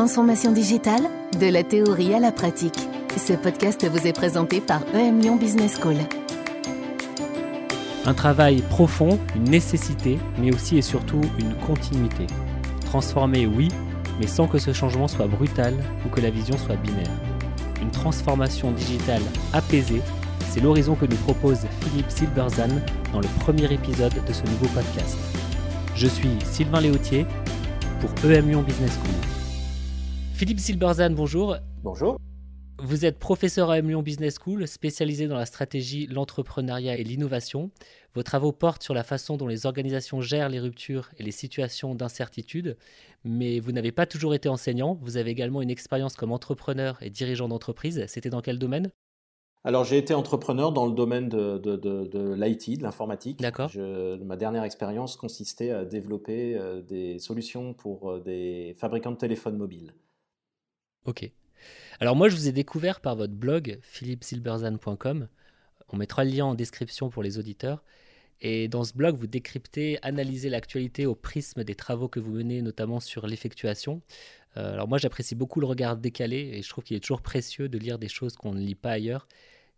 Transformation digitale, de la théorie à la pratique. Ce podcast vous est présenté par EM Lyon Business School. Un travail profond, une nécessité, mais aussi et surtout une continuité. Transformer, oui, mais sans que ce changement soit brutal ou que la vision soit binaire. Une transformation digitale apaisée, c'est l'horizon que nous propose Philippe Silberzan dans le premier épisode de ce nouveau podcast. Je suis Sylvain Léautier pour EM Lyon Business School. Philippe Silberzan, bonjour. Bonjour. Vous êtes professeur à M Lyon Business School, spécialisé dans la stratégie, l'entrepreneuriat et l'innovation. Vos travaux portent sur la façon dont les organisations gèrent les ruptures et les situations d'incertitude. Mais vous n'avez pas toujours été enseignant. Vous avez également une expérience comme entrepreneur et dirigeant d'entreprise. C'était dans quel domaine? Alors j'ai été entrepreneur dans le domaine de, de, l'IT, de l'informatique. D'accord. Ma dernière expérience consistait à développer euh, des solutions pour euh, des fabricants de téléphones mobiles. Ok. Alors moi, je vous ai découvert par votre blog philippsilberzan.com. On mettra le lien en description pour les auditeurs. Et dans ce blog, vous décryptez, analysez l'actualité au prisme des travaux que vous menez, notamment sur l'effectuation. Euh, alors moi, j'apprécie beaucoup le regard décalé et je trouve qu'il est toujours précieux de lire des choses qu'on ne lit pas ailleurs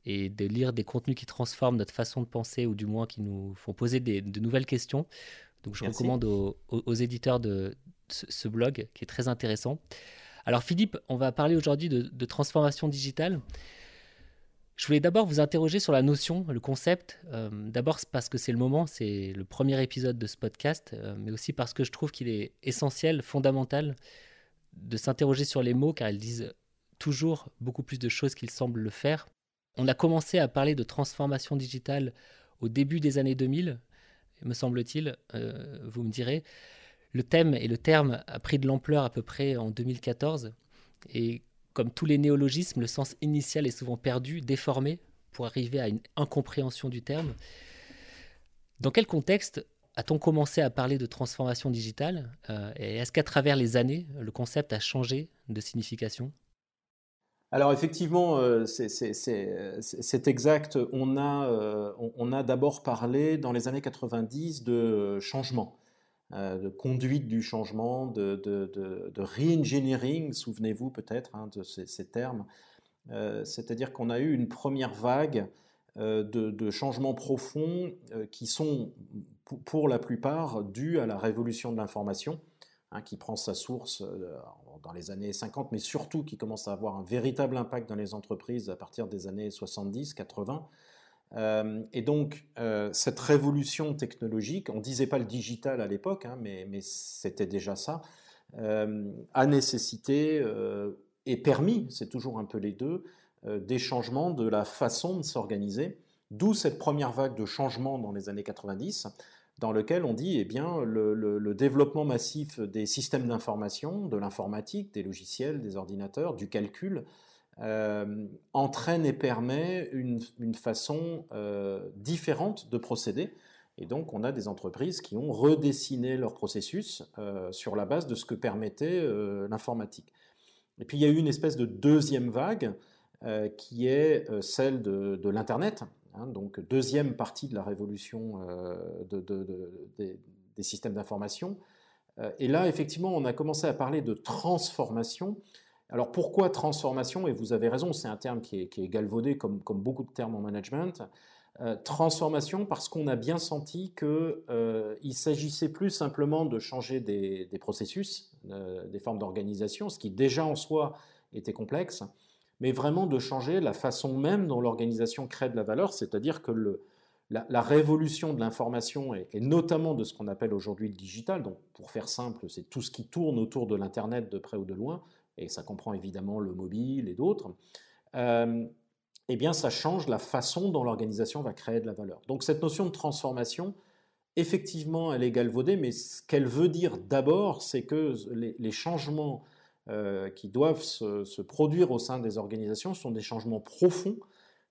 et de lire des contenus qui transforment notre façon de penser ou du moins qui nous font poser de nouvelles questions. Donc je recommande aux, éditeurs de ce, blog qui est très intéressant. Alors Philippe, on va parler aujourd'hui de, transformation digitale. Je voulais d'abord vous interroger sur la notion, le concept. Euh, d'abord parce que c'est le moment, c'est le premier épisode de ce podcast, euh, mais aussi parce que je trouve qu'il est essentiel, fondamental de s'interroger sur les mots, car ils disent toujours beaucoup plus de choses qu'ils semblent le faire. On a commencé à parler de transformation digitale au début des années 2000, me semble-t-il, euh, vous me direz. Le thème et le terme a pris de l'ampleur à peu près en 2014. Et comme tous les néologismes, le sens initial est souvent perdu, déformé, pour arriver à une incompréhension du terme. Dans quel contexte a-t-on commencé à parler de transformation digitale euh, Et est-ce qu'à travers les années, le concept a changé de signification? Alors effectivement, euh, c'est exact. Euh, on a d'abord parlé dans les années 90 de changement. Euh, de conduite du changement, de, de, re-engineering, souvenez-vous peut-être hein, de ces, termes. Euh, c'est-à-dire qu'on a eu une première vague euh, de, changements profonds qui sont pour la plupart dus à la révolution de l'information, hein, qui prend sa source dans les années 50, mais surtout qui commence à avoir un véritable impact dans les entreprises à partir des années 70-80. Euh, et donc, euh, cette révolution technologique, on ne disait pas le digital à l'époque, hein, mais, c'était déjà ça, euh, a nécessité et permis, c'est toujours un peu les deux, des changements de la façon de s'organiser, d'où cette première vague de changements dans les années 90, dans lequel on dit eh bien, le développement massif des systèmes d'information, de l'informatique, des logiciels, des ordinateurs, du calcul, euh, entraîne et permet une, façon euh, différente de procéder. Et donc, on a des entreprises qui ont redessiné leur processus euh, sur la base de ce que permettait l'informatique. Et puis, il y a eu une espèce de deuxième vague qui est celle de, l'Internet. Hein, donc, deuxième partie de la révolution des, des, systèmes d'information. et là, effectivement, on a commencé à parler de transformation alors pourquoi transformation? Et vous avez raison, c'est un terme qui est, galvaudé comme, beaucoup de termes en management. Euh, transformation parce qu'on a bien senti qu'il euh, s'agissait plus simplement de changer des, processus, euh, des formes d'organisation, ce qui déjà en soi était complexe, mais vraiment de changer la façon même dont l'organisation crée de la valeur, c'est-à-dire que la, révolution de l'information et, et, notamment de ce qu'on appelle aujourd'hui le digital, donc pour faire simple, c'est tout ce qui tourne autour de l'Internet de près ou de loin, et ça comprend évidemment le mobile et d'autres, euh, eh bien ça change la façon dont l'organisation va créer de la valeur. Donc cette notion de transformation, effectivement, elle est galvaudée, mais ce qu'elle veut dire d'abord, c'est que les, changements euh, qui doivent se, produire au sein des organisations sont des changements profonds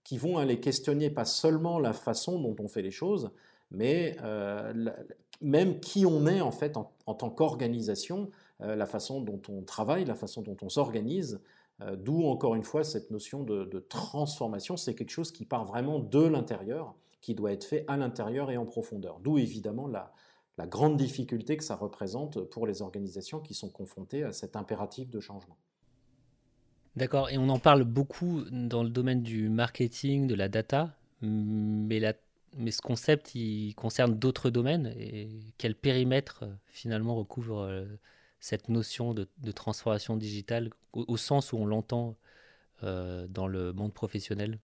qui vont aller questionner pas seulement la façon dont on fait les choses, mais euh, même qui on est en fait en tant qu'organisation, la façon dont on travaille, la façon dont on s'organise, euh, d'où encore une fois cette notion de, transformation, c'est quelque chose qui part vraiment de l'intérieur, qui doit être fait à l'intérieur et en profondeur. D'où évidemment la, la grande difficulté que ça représente pour les organisations qui sont confrontées à cet impératif de changement. D'accord, et on en parle beaucoup dans le domaine du marketing, de la data, mais, mais ce concept, il concerne d'autres domaines. Et quel périmètre, finalement, recouvre cette notion de, transformation digitale au, sens où on l'entend dans le monde professionnel?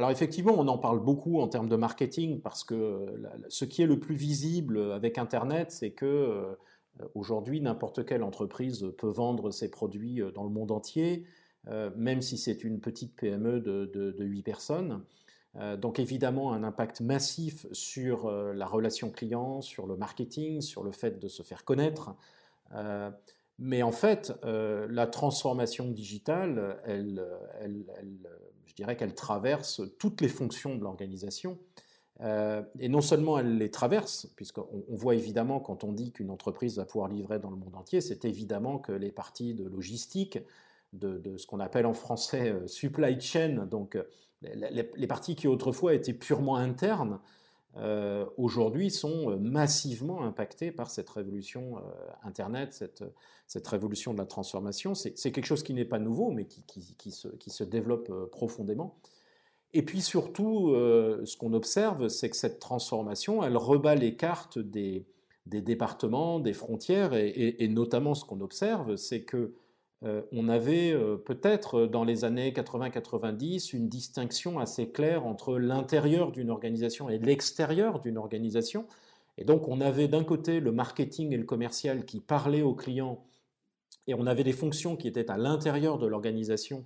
Alors effectivement, on en parle beaucoup en termes de marketing parce que ce qui est le plus visible avec Internet, c'est que euh, aujourd'hui, n'importe quelle entreprise peut vendre ses produits euh, dans le monde entier, euh, même si c'est une petite PME de, de, 8 personnes. donc évidemment, un impact massif sur la relation client, sur le marketing, sur le fait de se faire connaître. Mais en fait, la transformation digitale, je dirais qu'elle traverse toutes les fonctions de l'organisation. Euh, et non seulement elle les traverse, puisqu'on voit évidemment quand on dit qu'une entreprise va pouvoir livrer dans le monde entier, c'est évidemment que les parties de logistique, de, ce qu'on appelle en français euh, supply chain, donc euh, les, parties qui autrefois étaient purement internes, euh, aujourd'hui sont euh, massivement impactés par cette révolution euh, Internet, cette, révolution de la transformation. C'est quelque chose qui n'est pas nouveau, mais qui, se, développe profondément. Et puis surtout, ce qu'on observe, c'est que cette transformation, elle rebat les cartes des, départements, des frontières, et notamment ce qu'on observe, c'est que euh, on avait euh, peut-être dans les années 80-90 une distinction assez claire entre l'intérieur d'une organisation et l'extérieur d'une organisation. Et donc on avait d'un côté le marketing et le commercial qui parlaient aux clients et on avait des fonctions qui étaient à l'intérieur de l'organisation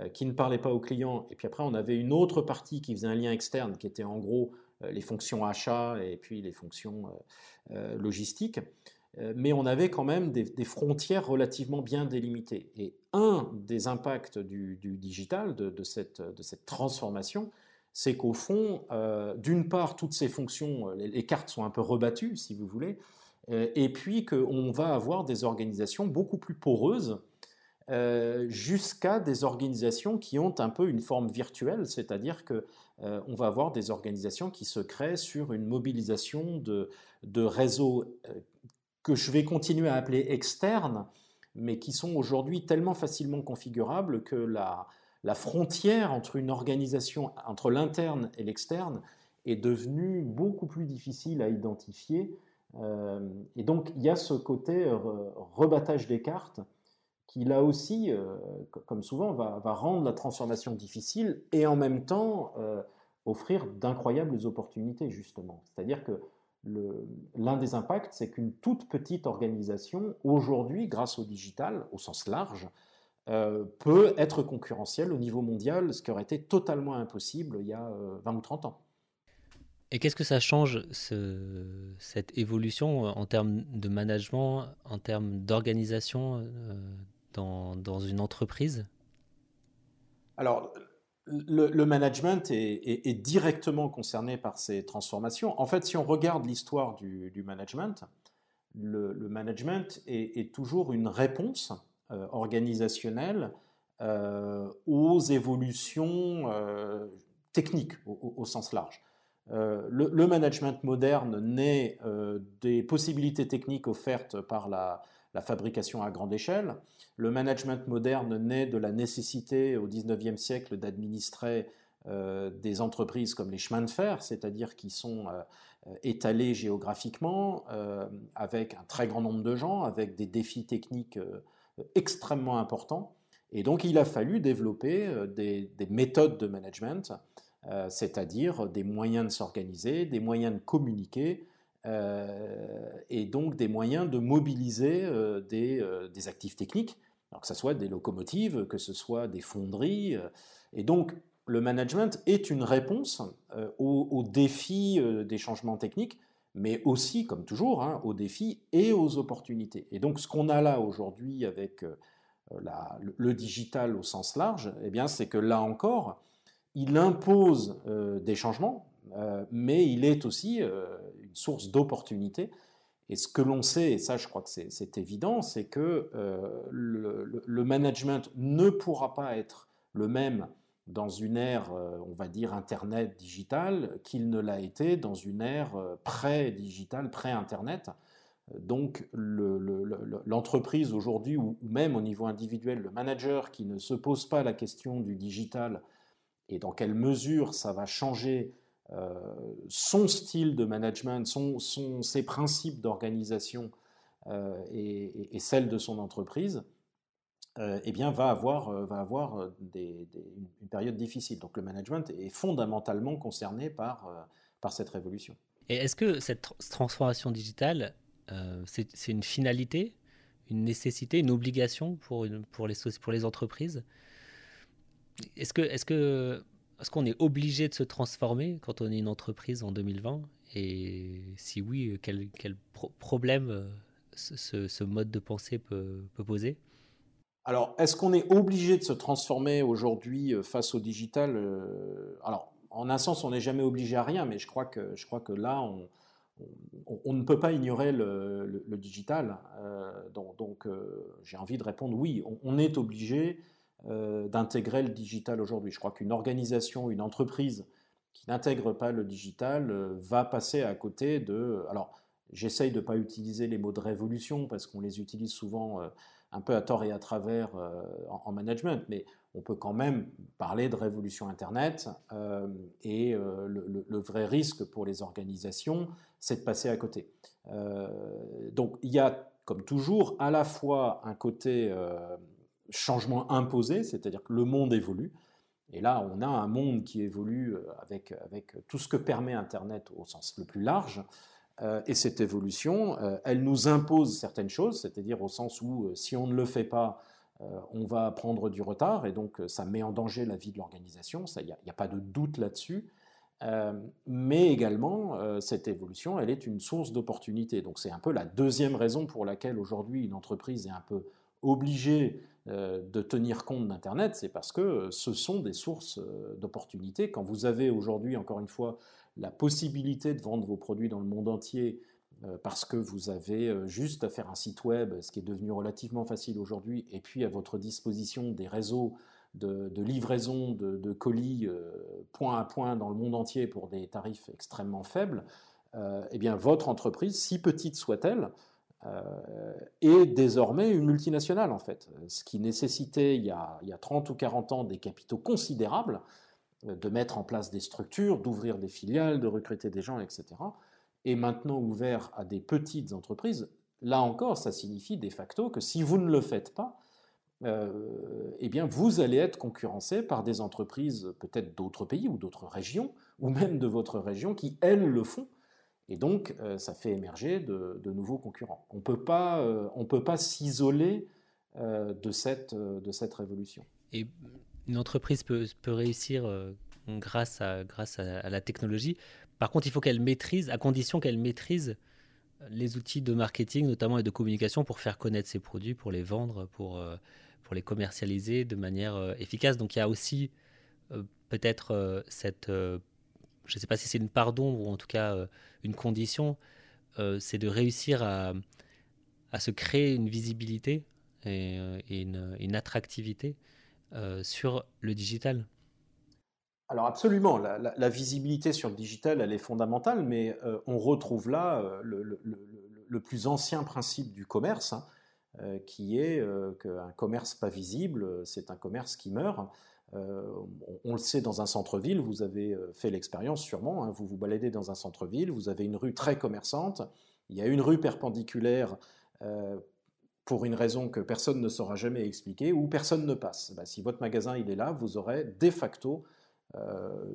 euh, qui ne parlaient pas aux clients. Et puis après on avait une autre partie qui faisait un lien externe qui était en gros les fonctions achat et puis les fonctions logistiques. Euh, mais on avait quand même des, frontières relativement bien délimitées. Et un des impacts du, digital, de, cette, transformation, c'est qu'au fond, euh, d'une part, toutes ces fonctions, euh, les, cartes sont un peu rebattues, si vous voulez, et puis qu'on va avoir des organisations beaucoup plus poreuses, jusqu'à des organisations qui ont un peu une forme virtuelle, c'est-à-dire que on va avoir des organisations qui se créent sur une mobilisation de, de réseaux que je vais continuer à appeler externes, mais qui sont aujourd'hui tellement facilement configurables que la, frontière entre une organisation, entre l'interne et l'externe, est devenue beaucoup plus difficile à identifier. Euh, et donc il y a ce côté rebattage des cartes qui là aussi, euh, comme souvent, va, rendre la transformation difficile et en même temps euh, offrir d'incroyables opportunités justement. C'est-à-dire que l'un des impacts, c'est qu'une toute petite organisation, aujourd'hui, grâce au digital, au sens large, euh, peut être concurrentielle au niveau mondial, ce qui aurait été totalement impossible il y a 20 euh, ou 30 ans. Et qu'est-ce que ça change, cette évolution en termes de management, en termes d'organisation euh, dans, dans, une entreprise? Alors, le, management est, directement concerné par ces transformations. En fait, si on regarde l'histoire du, management, le, management est, toujours une réponse euh, organisationnelle euh, aux évolutions euh, techniques au, sens large. Le, management moderne naît des possibilités techniques offertes par la, la fabrication à grande échelle. Le management moderne naît de la nécessité au XIXe siècle d'administrer euh, des entreprises comme les chemins de fer, c'est-à-dire qui sont euh, étalés géographiquement, euh, avec un très grand nombre de gens, avec des défis techniques extrêmement importants. Et donc il a fallu développer des, des méthodes de management, c'est-à-dire des moyens de s'organiser, des moyens de communiquer, euh, et donc des moyens de mobiliser euh, des, euh, des, actifs techniques, alors que ce soit des locomotives, que ce soit des fonderies. et donc le management est une réponse aux, défis des changements techniques, mais aussi, comme toujours, hein, aux défis et aux opportunités. Et donc ce qu'on a là aujourd'hui avec le digital au sens large, eh c'est que là encore, il impose des changements, mais il est aussi source d'opportunités. Et ce que l'on sait, et ça je crois que c'est évident, c'est que euh, le, management ne pourra pas être le même dans une ère, on va dire, Internet digital qu'il ne l'a été dans une ère pré-digital, pré-Internet. Donc l'entreprise aujourd'hui, ou même au niveau individuel, le manager qui ne se pose pas la question du digital et dans quelle mesure ça va changer euh, son style de management, ses principes d'organisation euh, et, celle de son entreprise, euh, eh bien, va avoir, avoir une période difficile. Donc le management est fondamentalement concerné par, cette révolution. Et est-ce que cette transformation digitale, c'est une finalité, une nécessité, une obligation pour, les, entreprises? Est que est-ce qu'on est obligé de se transformer quand on est une entreprise en 2020 Et si oui, quel, quel problème euh, ce, mode de pensée peut, poser? Alors, est-ce qu'on est obligé de se transformer aujourd'hui euh, face au digital euh, Alors, en un sens, on n'est jamais obligé à rien, mais je crois que, je crois que là, on, ne peut pas ignorer le, digital. donc, j'ai envie de répondre oui, on, est obligé euh, d'intégrer le digital aujourd'hui. Je crois qu'une organisation, une entreprise qui n'intègre pas le digital euh, va passer à côté de... Alors, j'essaye de ne pas utiliser les mots de révolution parce qu'on les utilise souvent euh, un peu à tort et à travers en, management, mais on peut quand même parler de révolution Internet et le, vrai risque pour les organisations, c'est de passer à côté. donc il y a, comme toujours, à la fois un côté changement imposé, c'est-à-dire que le monde évolue. Et là, on a un monde qui évolue euh, avec, avec tout ce que permet Internet au sens le plus large. Euh, et cette évolution, euh, elle nous impose certaines choses, c'est-à-dire au sens où si on ne le fait pas, on va prendre du retard et donc ça met en danger la vie de l'organisation, il n'y a, pas de doute là-dessus. mais également, cette évolution, elle est une source d'opportunité. Donc c'est un peu la deuxième raison pour laquelle aujourd'hui une entreprise est un peu obligée de tenir compte d'Internet, c'est parce que ce sont des sources euh, d'opportunités. Quand vous avez aujourd'hui, encore une fois, la possibilité de vendre vos produits dans le monde entier euh, parce que vous avez juste à faire un site web, ce qui est devenu relativement facile aujourd'hui, et puis à votre disposition des réseaux de, livraison de, colis point à point dans le monde entier pour des tarifs extrêmement faibles, eh bien votre entreprise, si petite soit-elle, euh, est désormais une multinationale en fait, ce qui nécessitait il y, a, il y a 30 ou 40 ans des capitaux considérables, euh, de mettre en place des structures, d'ouvrir des filiales, de recruter des gens, etc. Et maintenant ouvert à des petites entreprises, là encore, ça signifie de facto que si vous ne le faites pas, euh, eh bien, vous allez être concurrencé par des entreprises peut-être d'autres pays ou d'autres régions, ou même de votre région, qui, elles, le font et donc, euh, ça fait émerger de, nouveaux concurrents. On euh, ne peut pas s'isoler euh, de, cette, de cette révolution. Et une entreprise peut, peut réussir grâce, à, grâce à, la technologie. Par contre, il faut qu'elle maîtrise, à condition qu'elle maîtrise les outils de marketing notamment et de communication pour faire connaître ses produits, pour les vendre, pour, pour les commercialiser de manière efficace. Donc il y a aussi peut-être cette je ne sais pas si c'est une pardon ou en tout cas euh, une condition, euh, c'est de réussir à, se créer une visibilité et, euh, une, attractivité sur le digital. Alors absolument, la, visibilité sur le digital, elle est fondamentale, mais on retrouve là le, plus ancien principe du commerce, hein, qui est qu'un commerce pas visible, c'est un commerce qui meurt. Euh, on, le sait dans un centre-ville, vous avez euh, fait l'expérience sûrement, hein, vous vous baladez dans un centre-ville, vous avez une rue très commerçante, il y a une rue perpendiculaire euh, pour une raison que personne ne saura jamais expliquer, ou personne ne passe. Bah, si votre magasin il est là, vous aurez de facto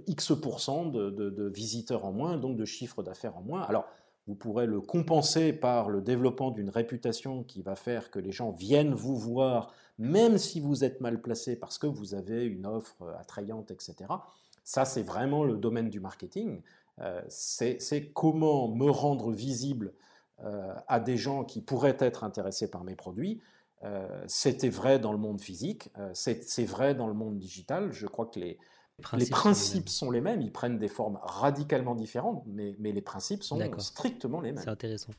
X% de, de, visiteurs en moins, donc de chiffre d'affaires en moins. Alors, vous pourrez le compenser par le développement d'une réputation qui va faire que les gens viennent vous voir, même si vous êtes mal placé parce que vous avez une offre attrayante, etc. Ça, c'est vraiment le domaine du marketing. Euh, c'est comment me rendre visible euh, à des gens qui pourraient être intéressés par mes produits. Euh, c'était vrai dans le monde physique, c'est vrai dans le monde digital. Je crois que les, les principes, sont, les mêmes, ils prennent des formes radicalement différentes, mais, mais les principes sont strictement les mêmes. C'est intéressant.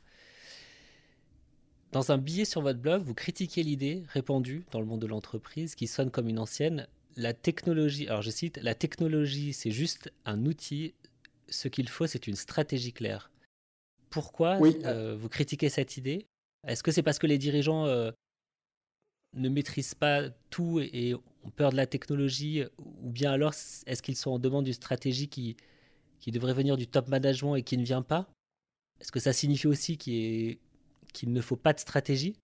Dans un billet sur votre blog, vous critiquez l'idée répandue dans le monde de l'entreprise qui sonne comme une ancienne, la technologie, alors je cite, la technologie c'est juste un outil, ce qu'il faut c'est une stratégie claire. Pourquoi euh, vous critiquez cette idée? Est-ce que c'est parce que les dirigeants euh, ne maîtrisent pas tout et, ont peur de la technologie Ou bien alors est-ce qu'ils sont en demande d'une stratégie qui, qui devrait venir du top management et qui ne vient pas? Est-ce que ça signifie aussi qu'il ne faut pas de stratégie?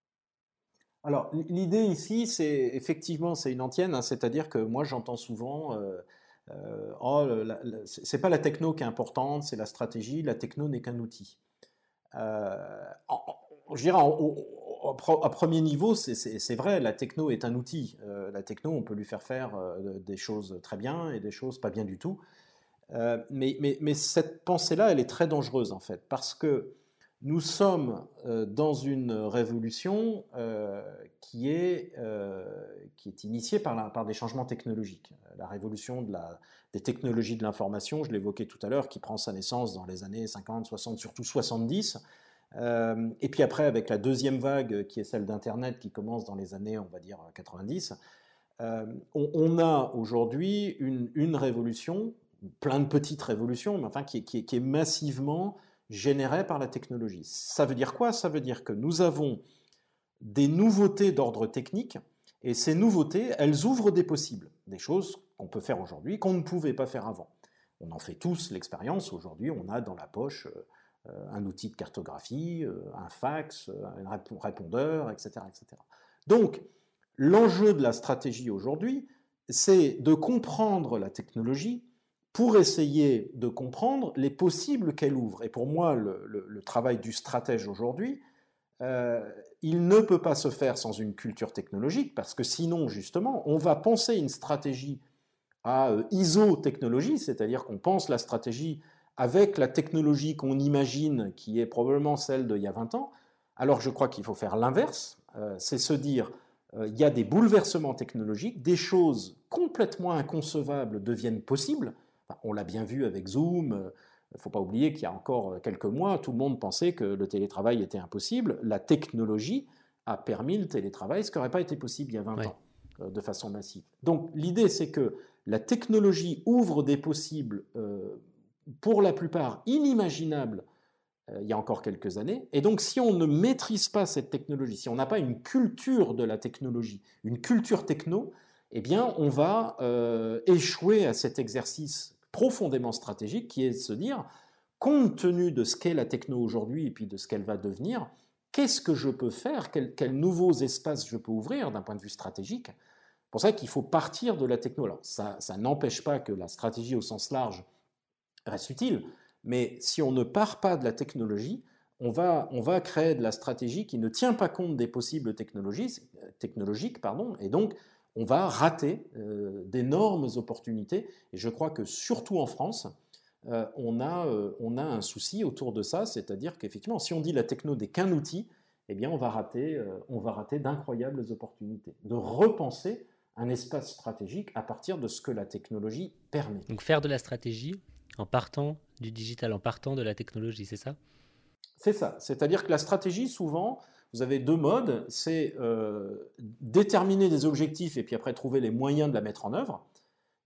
Alors, l'idée ici, c'est effectivement, c'est une antienne, hein, c'est-à-dire que moi, j'entends souvent, euh, euh, oh, c'est pas la techno qui est importante, c'est la stratégie, la techno n'est qu'un outil. Euh, je dirais, à premier niveau, c'est vrai, la techno est un outil. la techno, on peut lui faire faire des choses très bien et des choses pas bien du tout. mais, mais, cette pensée-là, elle est très dangereuse, en fait, parce que nous sommes euh, dans une révolution euh, qui, est, euh, initiée par, des changements technologiques. La révolution des technologies de l'information, je l'évoquais tout à l'heure, qui prend sa naissance dans les années 50, 60, surtout 70. Et puis après, avec la deuxième vague, qui est celle d'Internet, qui commence dans les années, on va dire, 90, on, a aujourd'hui une, révolution, plein de petites révolutions, mais enfin qui, est massivement générés par la technologie. Ça veut dire quoi? Ça veut dire que nous avons des nouveautés d'ordre technique, et ces nouveautés, elles ouvrent des possibles, des choses qu'on peut faire aujourd'hui, qu'on ne pouvait pas faire avant. On en fait tous l'expérience, aujourd'hui on a dans la poche euh, un outil de cartographie, euh, un fax, un répondeur, etc. etc. Donc, l'enjeu de la stratégie aujourd'hui, c'est de comprendre la technologie, pour essayer de comprendre les possibles qu'elle ouvre. Et pour moi, le, travail du stratège aujourd'hui, euh, il ne peut pas se faire sans une culture technologique, parce que sinon, justement, on va penser une stratégie à euh, iso-technologie, c'est-à-dire qu'on pense la stratégie avec la technologie qu'on imagine, qui est probablement celle d'il y a 20 ans, alors je crois qu'il faut faire l'inverse, euh, c'est se dire, il y a des bouleversements technologiques, des choses complètement inconcevables deviennent possibles, on l'a bien vu avec Zoom. Il euh, ne faut pas oublier qu'il y a encore euh, quelques mois, tout le monde pensait que le télétravail était impossible. La technologie a permis le télétravail, ce qui n'aurait pas été possible il y a 20 ans, euh, de façon massive. Donc l'idée, c'est que la technologie ouvre des possibles, pour la plupart inimaginables, il y a encore quelques années. Et donc si on ne maîtrise pas cette technologie, si on n'a pas une culture de la technologie, une culture techno, eh bien on va échouer à cet exercice profondément stratégique qui est de se dire, compte tenu de ce qu'est la techno aujourd'hui et puis de ce qu'elle va devenir, qu'est-ce que je peux faire, quels, nouveaux espaces je peux ouvrir d'un point de vue stratégique? C'est pour ça qu'il faut partir de la techno. Alors, ça n'empêche pas que la stratégie au sens large reste utile, mais si on ne part pas de la technologie, on va, on va créer de la stratégie qui ne tient pas compte des possibles technologies, technologiques, pardon, et donc on va rater euh, d'énormes opportunités. Et je crois que surtout en France, euh, on, a, euh, on, a, un souci autour de ça, c'est-à-dire qu'effectivement, si on dit la techno n'est qu'un outil, eh bien, on va rater, on va rater d'incroyables opportunités. De repenser un espace stratégique à partir de ce que la technologie permet. Donc faire de la stratégie en partant du digital, en partant de la technologie, c'est ça? C'est ça. C'est-à-dire que la stratégie, souvent, vous avez deux modes, c'est euh, déterminer des objectifs et puis après trouver les moyens de la mettre en œuvre.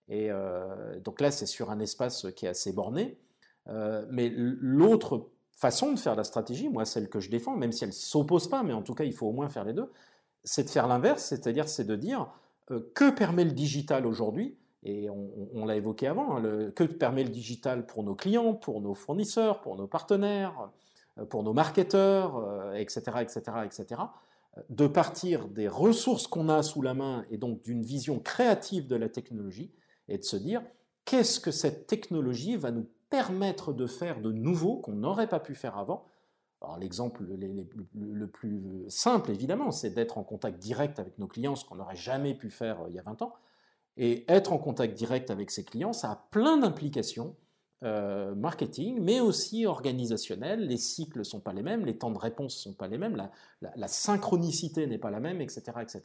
Et euh, donc là, c'est sur un espace qui est assez borné. Euh, mais l'autre façon de faire la stratégie, moi celle que je défends, même si elle ne s'oppose pas, mais en tout cas il faut au moins faire les deux, c'est de faire l'inverse, c'est-à-dire c'est de dire que permet le digital aujourd'hui et on, l'a évoqué avant, hein, que permet le digital pour nos clients, pour nos fournisseurs, pour nos partenaires, euh, pour nos marketeurs, etc., etc., etc., de partir des ressources qu'on a sous la main et donc d'une vision créative de la technologie et de se dire qu'est-ce que cette technologie va nous permettre de faire de nouveau qu'on n'aurait pas pu faire avant? Alors l'exemple le, plus simple, évidemment, c'est d'être en contact direct avec nos clients, ce qu'on n'aurait jamais pu faire euh, il y a 20 ans. Et être en contact direct avec ses clients, ça a plein d'implications euh, marketing, mais aussi organisationnel. Les cycles ne sont pas les mêmes, les temps de réponse ne sont pas les mêmes, la, synchronicité n'est pas la même, etc., etc.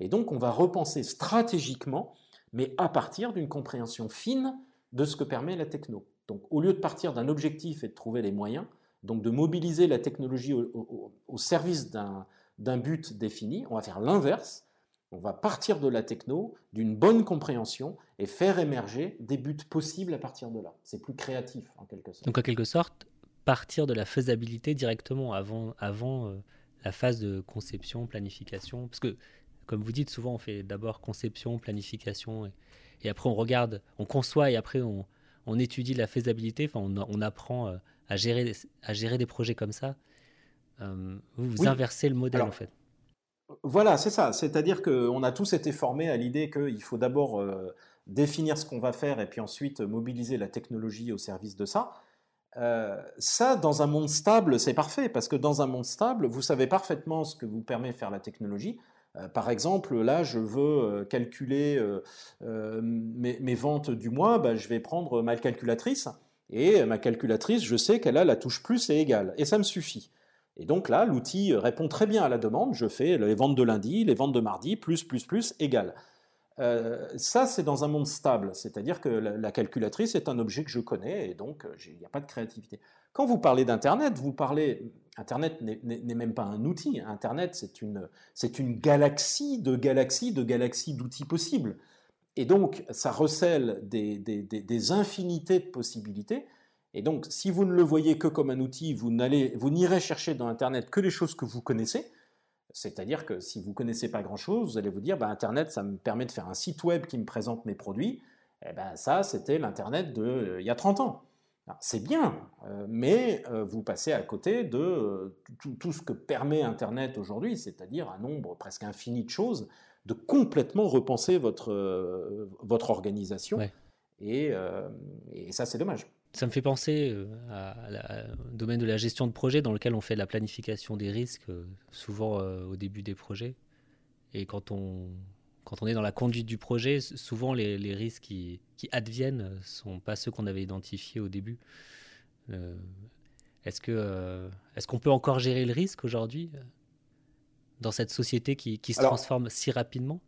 Et donc, on va repenser stratégiquement, mais à partir d'une compréhension fine de ce que permet la techno. Donc, au lieu de partir d'un objectif et de trouver les moyens, donc de mobiliser la technologie au, service d'un but défini, on va faire l'inverse. On va partir de la techno, d'une bonne compréhension, et faire émerger des buts possibles à partir de là. C'est plus créatif, en quelque sorte. Donc, en quelque sorte, partir de la faisabilité directement avant, avant euh, la phase de conception, planification. Parce que, comme vous dites, souvent, on fait d'abord conception, planification, et, après, on regarde, on conçoit, et après, on, on étudie la faisabilité. Enfin, on, on apprend euh, à gérer, à gérer des projets comme ça. Euh, vous, vous inversez le modèle, en fait. Voilà, c'est ça. C'est-à-dire qu'on a tous été formés à l'idée qu'il faut d'abord euh, définir ce qu'on va faire et puis ensuite mobiliser la technologie au service de ça. Euh, ça, dans un monde stable, c'est parfait, parce que dans un monde stable, vous savez parfaitement ce que vous permet de faire la technologie. Euh, par exemple, là, je veux calculer mes, ventes du mois, bah, je vais prendre ma calculatrice, et ma calculatrice, je sais qu'elle a la touche plus et égale, et ça me suffit. Et donc là, l'outil répond très bien à la demande. Je fais les ventes de lundi, les ventes de mardi, plus, plus, plus, égal. Euh, ça, c'est dans un monde stable, c'est-à-dire que la, calculatrice est un objet que je connais et donc euh, il n'y a pas de créativité. Quand vous parlez d'Internet, vous parlez. Internet n'est même pas un outil. Internet, c'est une, une galaxie de galaxies de galaxies d'outils possibles. Et donc, ça recèle des, des, des infinités de possibilités. Et donc, si vous ne le voyez que comme un outil, vous n'irez chercher dans Internet que les choses que vous connaissez. C'est-à-dire que si vous ne connaissez pas grand-chose, vous allez vous dire, bah, Internet, ça me permet de faire un site web qui me présente mes produits. Eh ben, ça, c'était l'Internet d'il euh, y a 30 ans. C'est bien, euh, mais euh, vous passez à côté de tout, ce que permet Internet aujourd'hui, c'est-à-dire un nombre presque infini de choses, de complètement repenser votre, votre organisation. et, ça, c'est dommage. Ça me fait penser euh, au domaine de la gestion de projet dans lequel on fait de la planification des risques, euh, souvent euh, au début des projets. Et quand on, quand on est dans la conduite du projet, souvent les, les risques qui, qui adviennent ne sont pas ceux qu'on avait identifiés au début. est-ce, que, est-ce qu'on peut encore gérer le risque aujourd'hui dans cette société qui, qui se transforme si rapidement?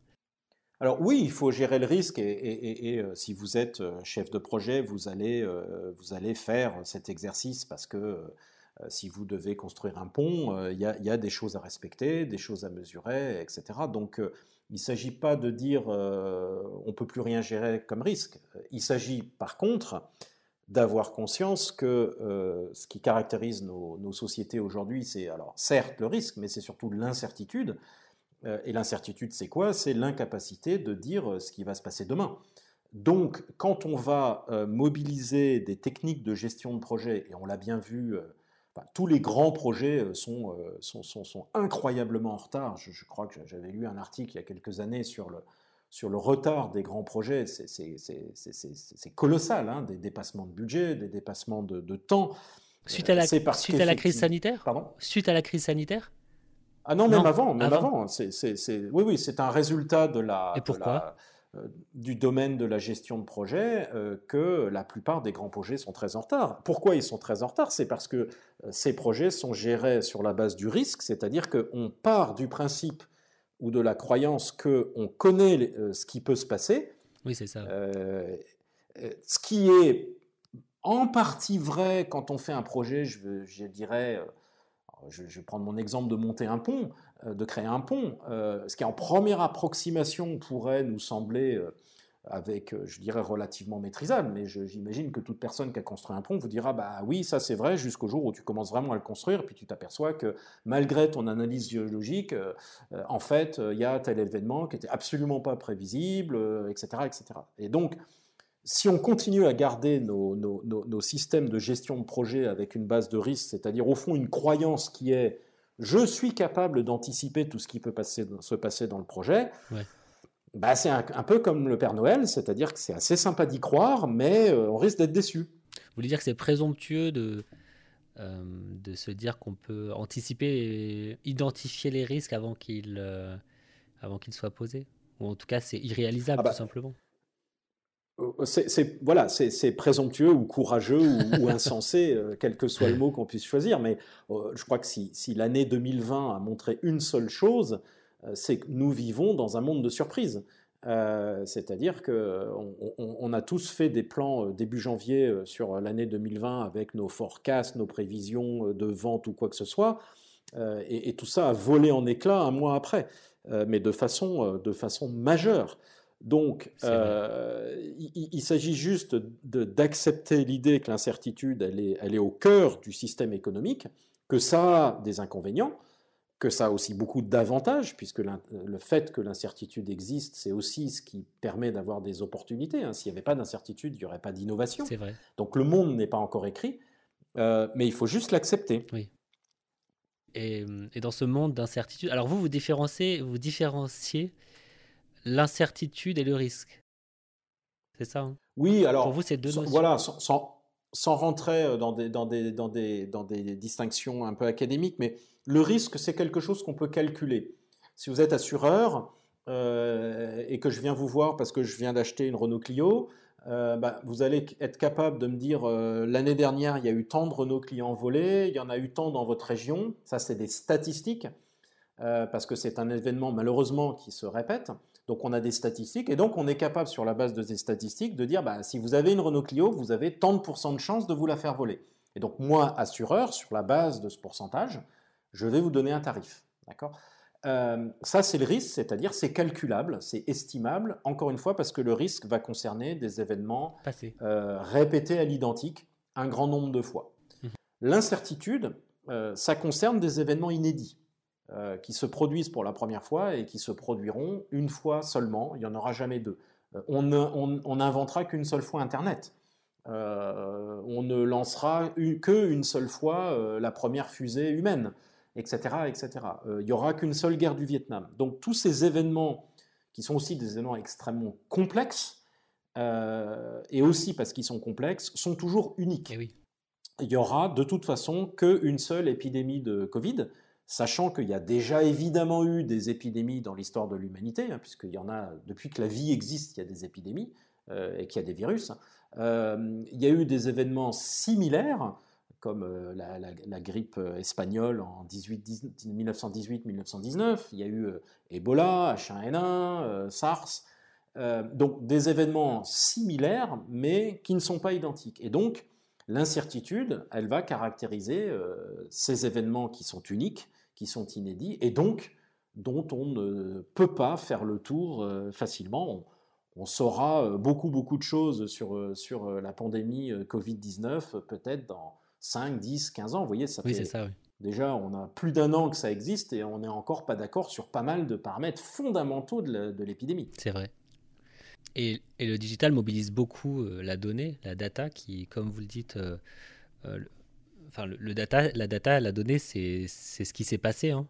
Alors oui, il faut gérer le risque et, euh, si vous êtes euh, chef de projet, vous allez, euh, vous allez faire cet exercice parce que si vous devez construire un pont, il y, a des choses à respecter, des choses à mesurer, etc. Donc il ne s'agit pas de dire on ne peut plus rien gérer comme risque. Il s'agit par contre d'avoir conscience que ce qui caractérise nos, nos sociétés aujourd'hui, c'est alors certes le risque, mais c'est surtout l'incertitude. Euh, et l'incertitude, c'est quoi? C'est l'incapacité de dire euh, ce qui va se passer demain. Donc, quand on va euh, mobiliser des techniques de gestion de projet, et on l'a bien vu, tous les grands projets sont, sont, incroyablement en retard. Je, crois que j'avais lu un article il y a quelques années sur le, sur le retard des grands projets. C'est colossal, hein, des dépassements de budget, des dépassements de, temps. Suite à la, suite à la crise sanitaire? Pardon? Suite à la crise sanitaire? Ah non, même avant, même avant. C'est, oui, oui, c'est un résultat de la, euh, du domaine de la gestion de projet euh, que la plupart des grands projets sont très en retard. Pourquoi ils sont très en retard? C'est parce que euh, ces projets sont gérés sur la base du risque, c'est-à-dire qu'on part du principe ou de la croyance qu'on connaît ce qui peut se passer. Oui, c'est ça. ce qui est en partie vrai quand on fait un projet, je, je dirais je, vais prendre mon exemple de monter un pont, euh, de créer un pont. Euh, ce qui en première approximation pourrait nous sembler euh, avec, je dirais, relativement maîtrisable, mais j'imagine que toute personne qui a construit un pont vous dira, bah oui, ça c'est vrai, jusqu'au jour où tu commences vraiment à le construire, puis tu t'aperçois que malgré ton analyse géologique, en fait, il y a tel événement qui était absolument pas prévisible, etc., etc. Et donc, si on continue à garder nos, systèmes de gestion de projet avec une base de risque, c'est-à-dire au fond une croyance qui est je suis capable d'anticiper tout ce qui peut se passer dans le projet, bah c'est un, peu comme le Père Noël, c'est-à-dire que c'est assez sympa d'y croire, mais euh, on risque d'être déçu. Vous voulez dire que c'est présomptueux de, euh, de se dire qu'on peut anticiper et identifier les risques avant qu'ils euh, soient posés Ou en tout cas, c'est irréalisable, ah bah, tout simplement c'est voilà, c'est présomptueux ou courageux ou, insensé, euh, quel que soit le mot qu'on puisse choisir. Mais euh, je crois que si, l'année 2020 a montré une seule chose, c'est que nous vivons dans un monde de surprises. C'est-à-dire qu'on on, a tous fait des plans début janvier sur l'année 2020 avec nos forecasts, nos prévisions de vente ou quoi que ce soit, et, et, tout ça a volé en éclats un mois après. mais de façon, de façon majeure. Donc, il, s'agit juste d'accepter l'idée que l'incertitude, elle est, elle est au cœur du système économique, que ça a des inconvénients, que ça a aussi beaucoup d'avantages, puisque le fait que l'incertitude existe, c'est aussi ce qui permet d'avoir des opportunités. Hein. S'il n'y avait pas d'incertitude, il n'y aurait pas d'innovation. C'est vrai. Donc le monde n'est pas encore écrit, euh, mais il faut juste l'accepter. Oui. Et, dans ce monde d'incertitude, alors vous, vous différenciez, vous différenciez l'incertitude et le risque. C'est ça hein? Oui, alors. Pour vous, c'est deux notions. Voilà, sans, sans, rentrer euh, dans des, dans, des, dans, des, dans des distinctions un peu académiques, mais le risque, c'est quelque chose qu'on peut calculer. Si vous êtes assureur euh, et que je viens vous voir parce que je viens d'acheter une Renault Clio, euh, bah, vous allez être capable de me dire euh, l'année dernière, il y a eu tant de Renault Clio volés, il y en a eu tant dans votre région. Ça, c'est des statistiques parce que c'est un événement malheureusement qui se répète. Donc on a des statistiques et donc on est capable sur la base de ces statistiques de dire bah, si vous avez une Renault Clio, vous avez tant de pourcents de chances de vous la faire voler. Et donc moi, assureur, sur la base de ce pourcentage, je vais vous donner un tarif. D'accord? Euh, ça, c'est le risque, c'est-à-dire c'est calculable, c'est estimable, encore une fois, parce que le risque va concerner des événements euh, répétés à l'identique un grand nombre de fois. Mmh. L'incertitude, euh, ça concerne des événements inédits qui se produisent pour la première fois et qui se produiront une fois seulement, il n'y en aura jamais deux. on n'inventera qu'une seule fois Internet. on ne lancera qu'une seule fois la première fusée humaine etc. etc. Euh, il n'y aura qu'une seule guerre du Vietnam. Donc tous ces événements, qui sont aussi des événements extrêmement complexes, euh, et aussi parce qu'ils sont complexes, sont toujours uniques. Eh il y aura de toute façon qu'une seule épidémie de Covid, sachant qu'il y a déjà évidemment eu des épidémies dans l'histoire de l'humanité, hein, puisqu'il y en a, depuis que la vie existe, il y a des épidémies euh, et qu'il y a des virus. il y a eu des événements similaires comme euh, la, grippe euh, espagnole en 1918-1919. Il y a eu euh, Ebola, H1N1, SARS. donc des événements similaires, mais qui ne sont pas identiques. Et donc, l'incertitude, elle va caractériser ces événements qui sont uniques, qui sont inédits, et donc dont on ne peut pas faire le tour facilement. On, saura beaucoup, beaucoup de choses sur, sur la pandémie Covid-19 peut-être dans 5, 10, 15 ans. Vous voyez, ça oui, fait. Ça, oui. Déjà, on a plus d'un an que ça existe et on n'est encore pas d'accord sur pas mal de paramètres fondamentaux de l'épidémie. C'est vrai. Et, le digital mobilise beaucoup euh, la donnée, la data, qui, comme vous le dites, euh, euh, enfin, le, data, la data, la donnée, c'est ce qui s'est passé. Hein.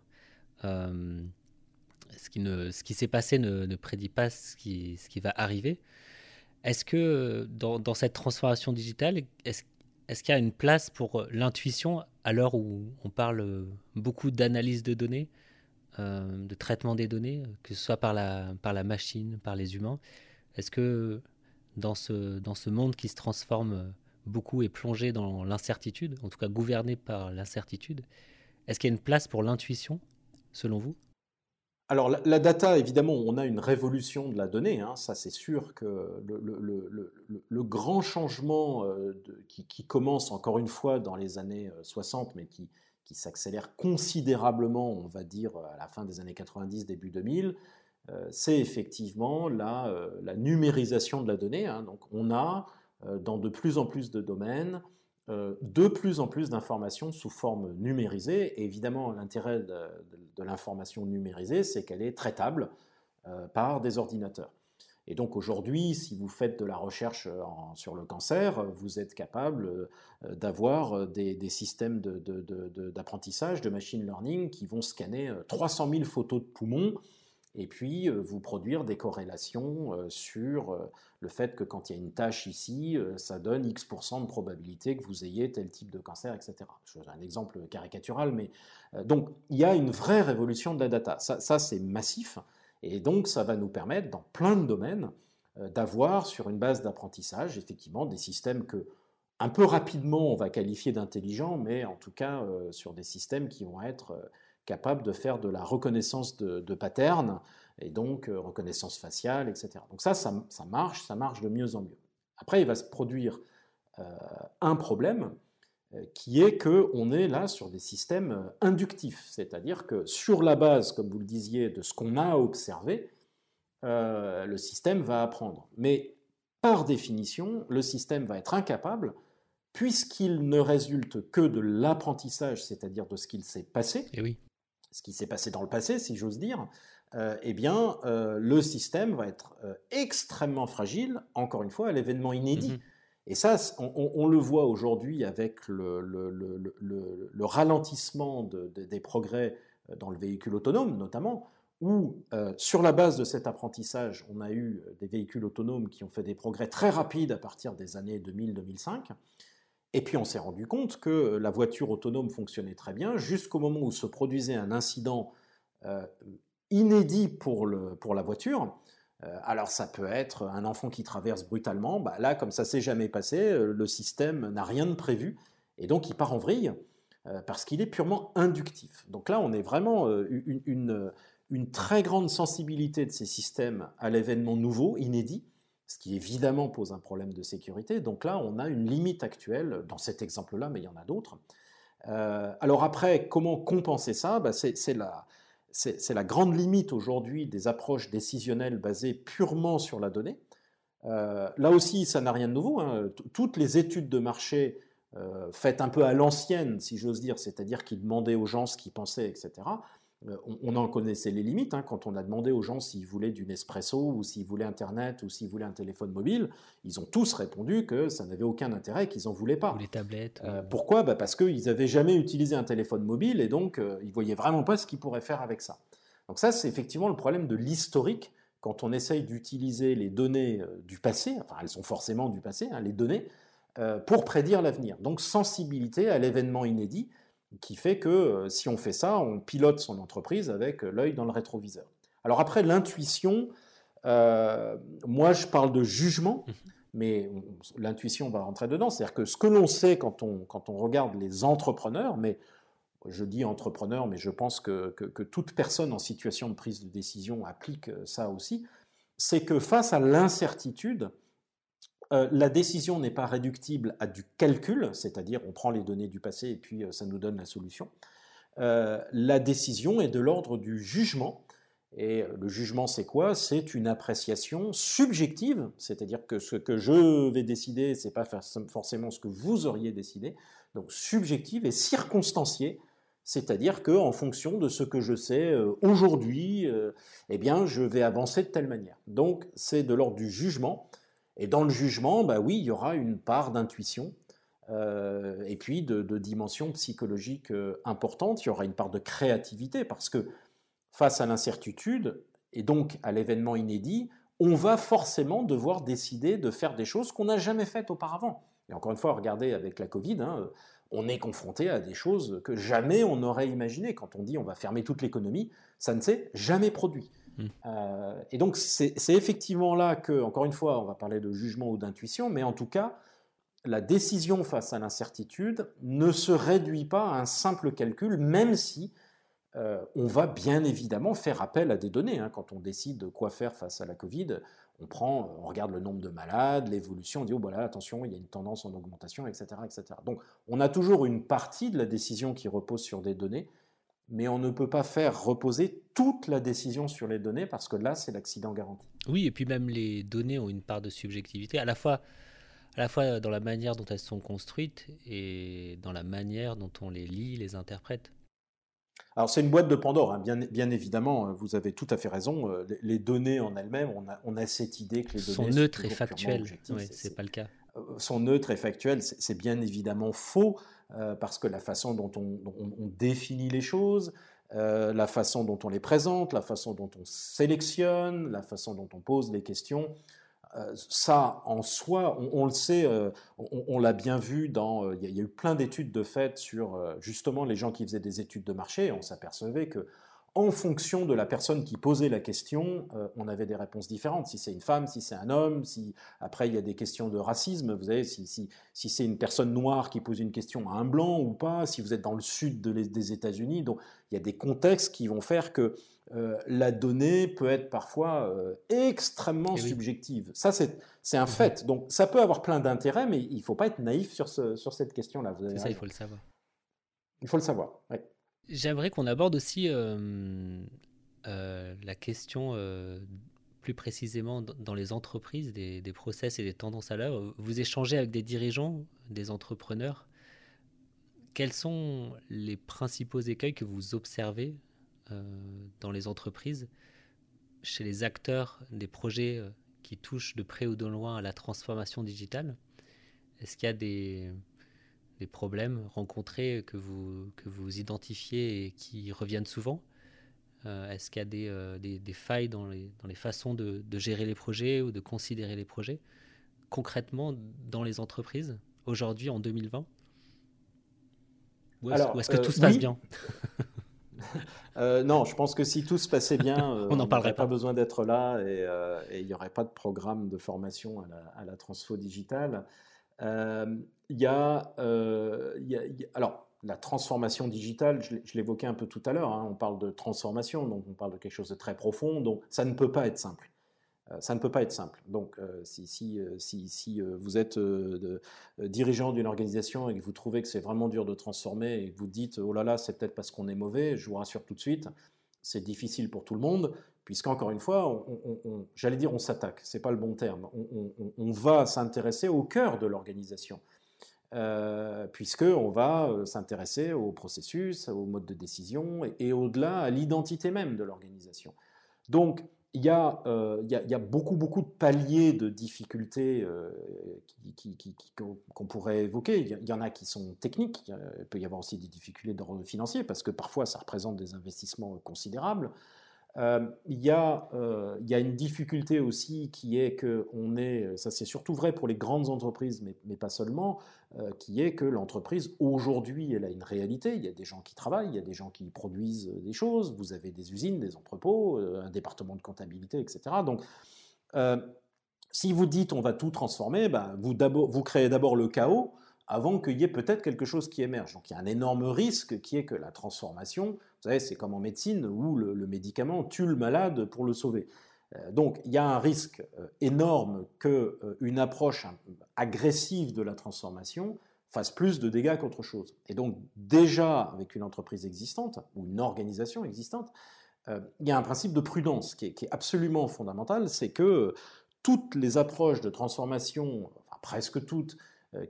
ce qui, ne, ce qui s'est passé ne, ne, prédit pas ce qui, ce qui va arriver. Est-ce que dans, dans, cette transformation digitale, est-ce est-ce qu'il y a une place pour euh, l'intuition à l'heure où on parle euh, beaucoup d'analyse de données, euh, de traitement des données, que ce soit par la, par la machine, par les humains? Est-ce que dans ce, dans ce monde qui se transforme beaucoup et plongé dans l'incertitude, en tout cas gouverné par l'incertitude, est-ce qu'il y a une place pour l'intuition, selon vous? Alors la, data, évidemment, on a une révolution de la donnée, hein, ça c'est sûr que le, grand changement euh, qui, commence encore une fois dans les années 60, euh, mais qui, s'accélère considérablement, on va dire, à la fin des années 90, début 2000, euh, c'est effectivement la, numérisation de la donnée. Hein. donc on a dans de plus en plus de domaines euh, de plus en plus d'informations sous forme numérisée. Et évidemment, l'intérêt de, l'information numérisée, c'est qu'elle est traitable euh, par des ordinateurs. Et donc aujourd'hui, si vous faites de la recherche euh, sur le cancer, vous êtes capable d'avoir des, systèmes d'apprentissage, de, machine learning qui vont scanner 300 000 photos de poumons et puis euh, vous produire des corrélations euh, sur euh, le fait que quand il y a une tâche ici, ça donne X% de probabilité que vous ayez tel type de cancer, etc. Un exemple caricatural, mais donc il y a une vraie révolution de la data. Ça, c'est massif, et donc ça va nous permettre, dans plein de domaines, d'avoir sur une base d'apprentissage, effectivement, des systèmes que un peu rapidement on va qualifier d'intelligents, mais en tout cas sur des systèmes qui vont être capable de faire de la reconnaissance de, de patterns et donc euh, reconnaissance faciale, etc. Donc ça, ça, marche, ça marche de mieux en mieux. Après, il va se produire euh, un problème, qui est qu'on est là sur des systèmes inductifs, c'est-à-dire que sur la base, comme vous le disiez, de ce qu'on a observé, le système va apprendre. Mais par définition, le système va être incapable, puisqu'il ne résulte que de l'apprentissage, c'est-à-dire de ce qu'il s'est passé, eh. Ce qui s'est passé dans le passé, si j'ose dire, euh, eh bien, euh, le système va être euh, extrêmement fragile, encore une fois, à l'événement inédit. Mm-hmm. Et ça, on, le voit aujourd'hui avec le, ralentissement des progrès dans le véhicule autonome, notamment où, euh, sur la base de cet apprentissage, on a eu euh, des véhicules autonomes qui ont fait des progrès très rapides à partir des années 2000-2005. Et puis on s'est rendu compte que la voiture autonome fonctionnait très bien jusqu'au moment où se produisait un incident euh, inédit pour, le, pour, la voiture. alors ça peut être un enfant qui traverse brutalement. Bah, là, comme ça s'est jamais passé, le système n'a rien de prévu et donc il part en vrille parce qu'il est purement inductif. Donc là, on est vraiment une une très grande sensibilité de ces systèmes à l'événement nouveau, inédit, ce qui évidemment pose un problème de sécurité. Donc là, on a une limite actuelle, dans cet exemple-là, mais il y en a d'autres. Euh, alors après, comment compenser ça? Bah, C'est la, grande limite aujourd'hui des approches décisionnelles basées purement sur la donnée. Euh, là aussi, ça n'a rien de nouveau. Hein. Toutes les études de marché euh, faites un peu à l'ancienne, si j'ose dire, c'est-à-dire qui demandaient aux gens ce qu'ils pensaient, etc., euh, on, en connaissait les limites hein, quand on a demandé aux gens s'ils voulaient du Nespresso ou s'ils voulaient Internet ou s'ils voulaient un téléphone mobile. Ils ont tous répondu que ça n'avait aucun intérêt, qu'ils n'en voulaient pas. les tablettes. Euh, pourquoi? Bah Parce qu'ils n'avaient jamais utilisé un téléphone mobile et donc euh, ils ne voyaient vraiment pas ce qu'ils pourraient faire avec ça. Donc ça, c'est effectivement le problème de l'historique quand on essaye d'utiliser les données du passé, enfin elles sont forcément du passé, hein, les données, pour prédire l'avenir. Donc sensibilité à l'événement inédit qui fait que euh, si on fait ça, on pilote son entreprise avec euh, l'œil dans le rétroviseur. Alors après, l'intuition, euh, moi je parle de jugement, mhm. mais l'intuition va rentrer dedans. C'est-à-dire que ce que l'on sait quand on, quand on regarde les entrepreneurs, mais je dis entrepreneur, mais je pense que, que, toute personne en situation de prise de décision applique ça aussi, c'est que face à l'incertitude, euh, la décision n'est pas réductible à du calcul, c'est-à-dire on prend les données du passé et puis euh, ça nous donne la solution. Euh, la décision est de l'ordre du jugement. Et le jugement, c'est quoi? C'est une appréciation subjective, c'est-à-dire que ce que je vais décider, c'est pas forcément ce que vous auriez décidé. Donc subjective et circonstanciée, c'est-à-dire que en fonction de ce que je sais aujourd'hui, eh bien, je vais avancer de telle manière. Donc c'est de l'ordre du jugement. Et dans le jugement, bah oui, il y aura une part d'intuition euh, et puis de, dimension psychologique euh, importante. Il y aura une part de créativité parce que face à l'incertitude et donc à l'événement inédit, on va forcément devoir décider de faire des choses qu'on n'a jamais faites auparavant. Et encore une fois, regardez avec la Covid, hein, on est confronté à des choses que jamais on n'aurait imaginées. Quand on dit on va fermer toute l'économie, ça ne s'est jamais produit. Hmm. Euh, et donc c'est effectivement là que, encore une fois, on va parler de jugement ou d'intuition, mais en tout cas, la décision face à l'incertitude ne se réduit pas à un simple calcul, même si euh, on va bien évidemment faire appel à des données. Hein. Quand on décide de quoi faire face à la Covid, on prend, on regarde le nombre de malades, l'évolution, on dit oh voilà attention, il y a une tendance en augmentation, etc., etc. Donc on a toujours une partie de la décision qui repose sur des données, mais on ne peut pas faire reposer toute la décision sur les données parce que là, c'est l'accident garanti. Oui, et puis même les données ont une part de subjectivité, à la fois, à la fois dans la manière dont elles sont construites et dans la manière dont on les lit, les interprète. Alors c'est une boîte de Pandore, hein. bien, bien, évidemment, vous avez tout à fait raison. Euh, les, données en elles-mêmes, on a, on a, cette idée que les données sont neutres et factuelles. Oui, c'est pas le cas. Euh, sont neutres et factuelles, c'est bien évidemment faux. Euh, parce que la façon dont on, définit les choses, euh, la façon dont on les présente, la façon dont on sélectionne, la façon dont on pose les questions, euh, ça en soi, on, le sait, on, l'a bien vu dans. Il y, a eu plein d'études de fait sur justement les gens qui faisaient des études de marché. on s'apercevait que en fonction de la personne qui posait la question, euh, on avait des réponses différentes. Si c'est une femme, si c'est un homme, si après il y a des questions de racisme, vous savez, si, si, si c'est une personne noire qui pose une question à un blanc ou pas, si vous êtes dans le sud des États-Unis, donc il y a des contextes qui vont faire que euh, la donnée peut être parfois euh, extrêmement eh subjective. Ça, c'est un mmh fait. Donc ça peut avoir plein d'intérêts, mais il ne faut pas être naïf sur, ce, sur cette question-là. C'est ça, il faut le savoir. Il faut le savoir, oui. J'aimerais qu'on aborde aussi euh, la question plus précisément dans les entreprises, des, process et des tendances à l'heure. Vous échangez avec des dirigeants, des entrepreneurs. Quels sont les principaux écueils que vous observez dans les entreprises, chez les acteurs des projets qui touchent de près ou de loin à la transformation digitale Est-ce qu'il y a des, des problèmes rencontrés que vous, que vous identifiez et qui reviennent souvent? Euh, Est-ce qu'il y a des, euh, des, des, failles dans les, dans les façons de, de, gérer les projets ou de considérer les projets Concrètement, dans les entreprises, aujourd'hui, en 2020 Ou est-ce que tout se euh, passe bien? non, je pense que si tout se passait bien, on n'aurait pas. besoin d'être là et il n'y aurait pas de programme de formation à la, à la transfo digitale. Euh, il y, a, alors, la transformation digitale, je l'évoquais un peu tout à l'heure, hein, on parle de transformation, donc on parle de quelque chose de très profond, donc ça ne peut pas être simple. Euh, ça ne peut pas être simple. Donc, euh, si, si vous êtes dirigeant d'une organisation et que vous trouvez que c'est vraiment dur de transformer et que vous dites oh là là, c'est peut-être parce qu'on est mauvais, je vous rassure tout de suite, c'est difficile pour tout le monde puisqu'encore une fois, j'allais dire on s'attaque, c'est pas le bon terme, on, va s'intéresser au cœur de l'organisation, euh, puisqu'on va euh, s'intéresser au processus, au mode de décision et, au-delà à l'identité même de l'organisation. Donc, il y, a, euh, il, y a, beaucoup, beaucoup de paliers de difficultés euh, qu'on pourrait évoquer. Il y en a qui sont techniques, il peut y avoir aussi des difficultés d'ordre financier, parce que parfois ça représente des investissements considérables. Euh, il, y a, euh, il y a une difficulté aussi qui est que on est, ça c'est surtout vrai pour les grandes entreprises, mais, pas seulement, euh, qui est que l'entreprise aujourd'hui elle a une réalité. Il y a des gens qui travaillent, il y a des gens qui produisent des choses. Vous avez des usines, des entrepôts, un département de comptabilité, etc. Donc si vous dites on va tout transformer, ben, vous, vous créez d'abord le chaos avant qu'il y ait peut-être quelque chose qui émerge. Donc il y a un énorme risque qui est que la transformation, vous savez, c'est comme en médecine où le, médicament tue le malade pour le sauver. Euh, donc il y a un risque euh, énorme qu'une euh, approche agressive de la transformation fasse plus de dégâts qu'autre chose. Et donc déjà avec une entreprise existante ou une organisation existante, il y a un principe de prudence qui est, qui est absolument fondamental, c'est que toutes les approches de transformation, enfin presque toutes,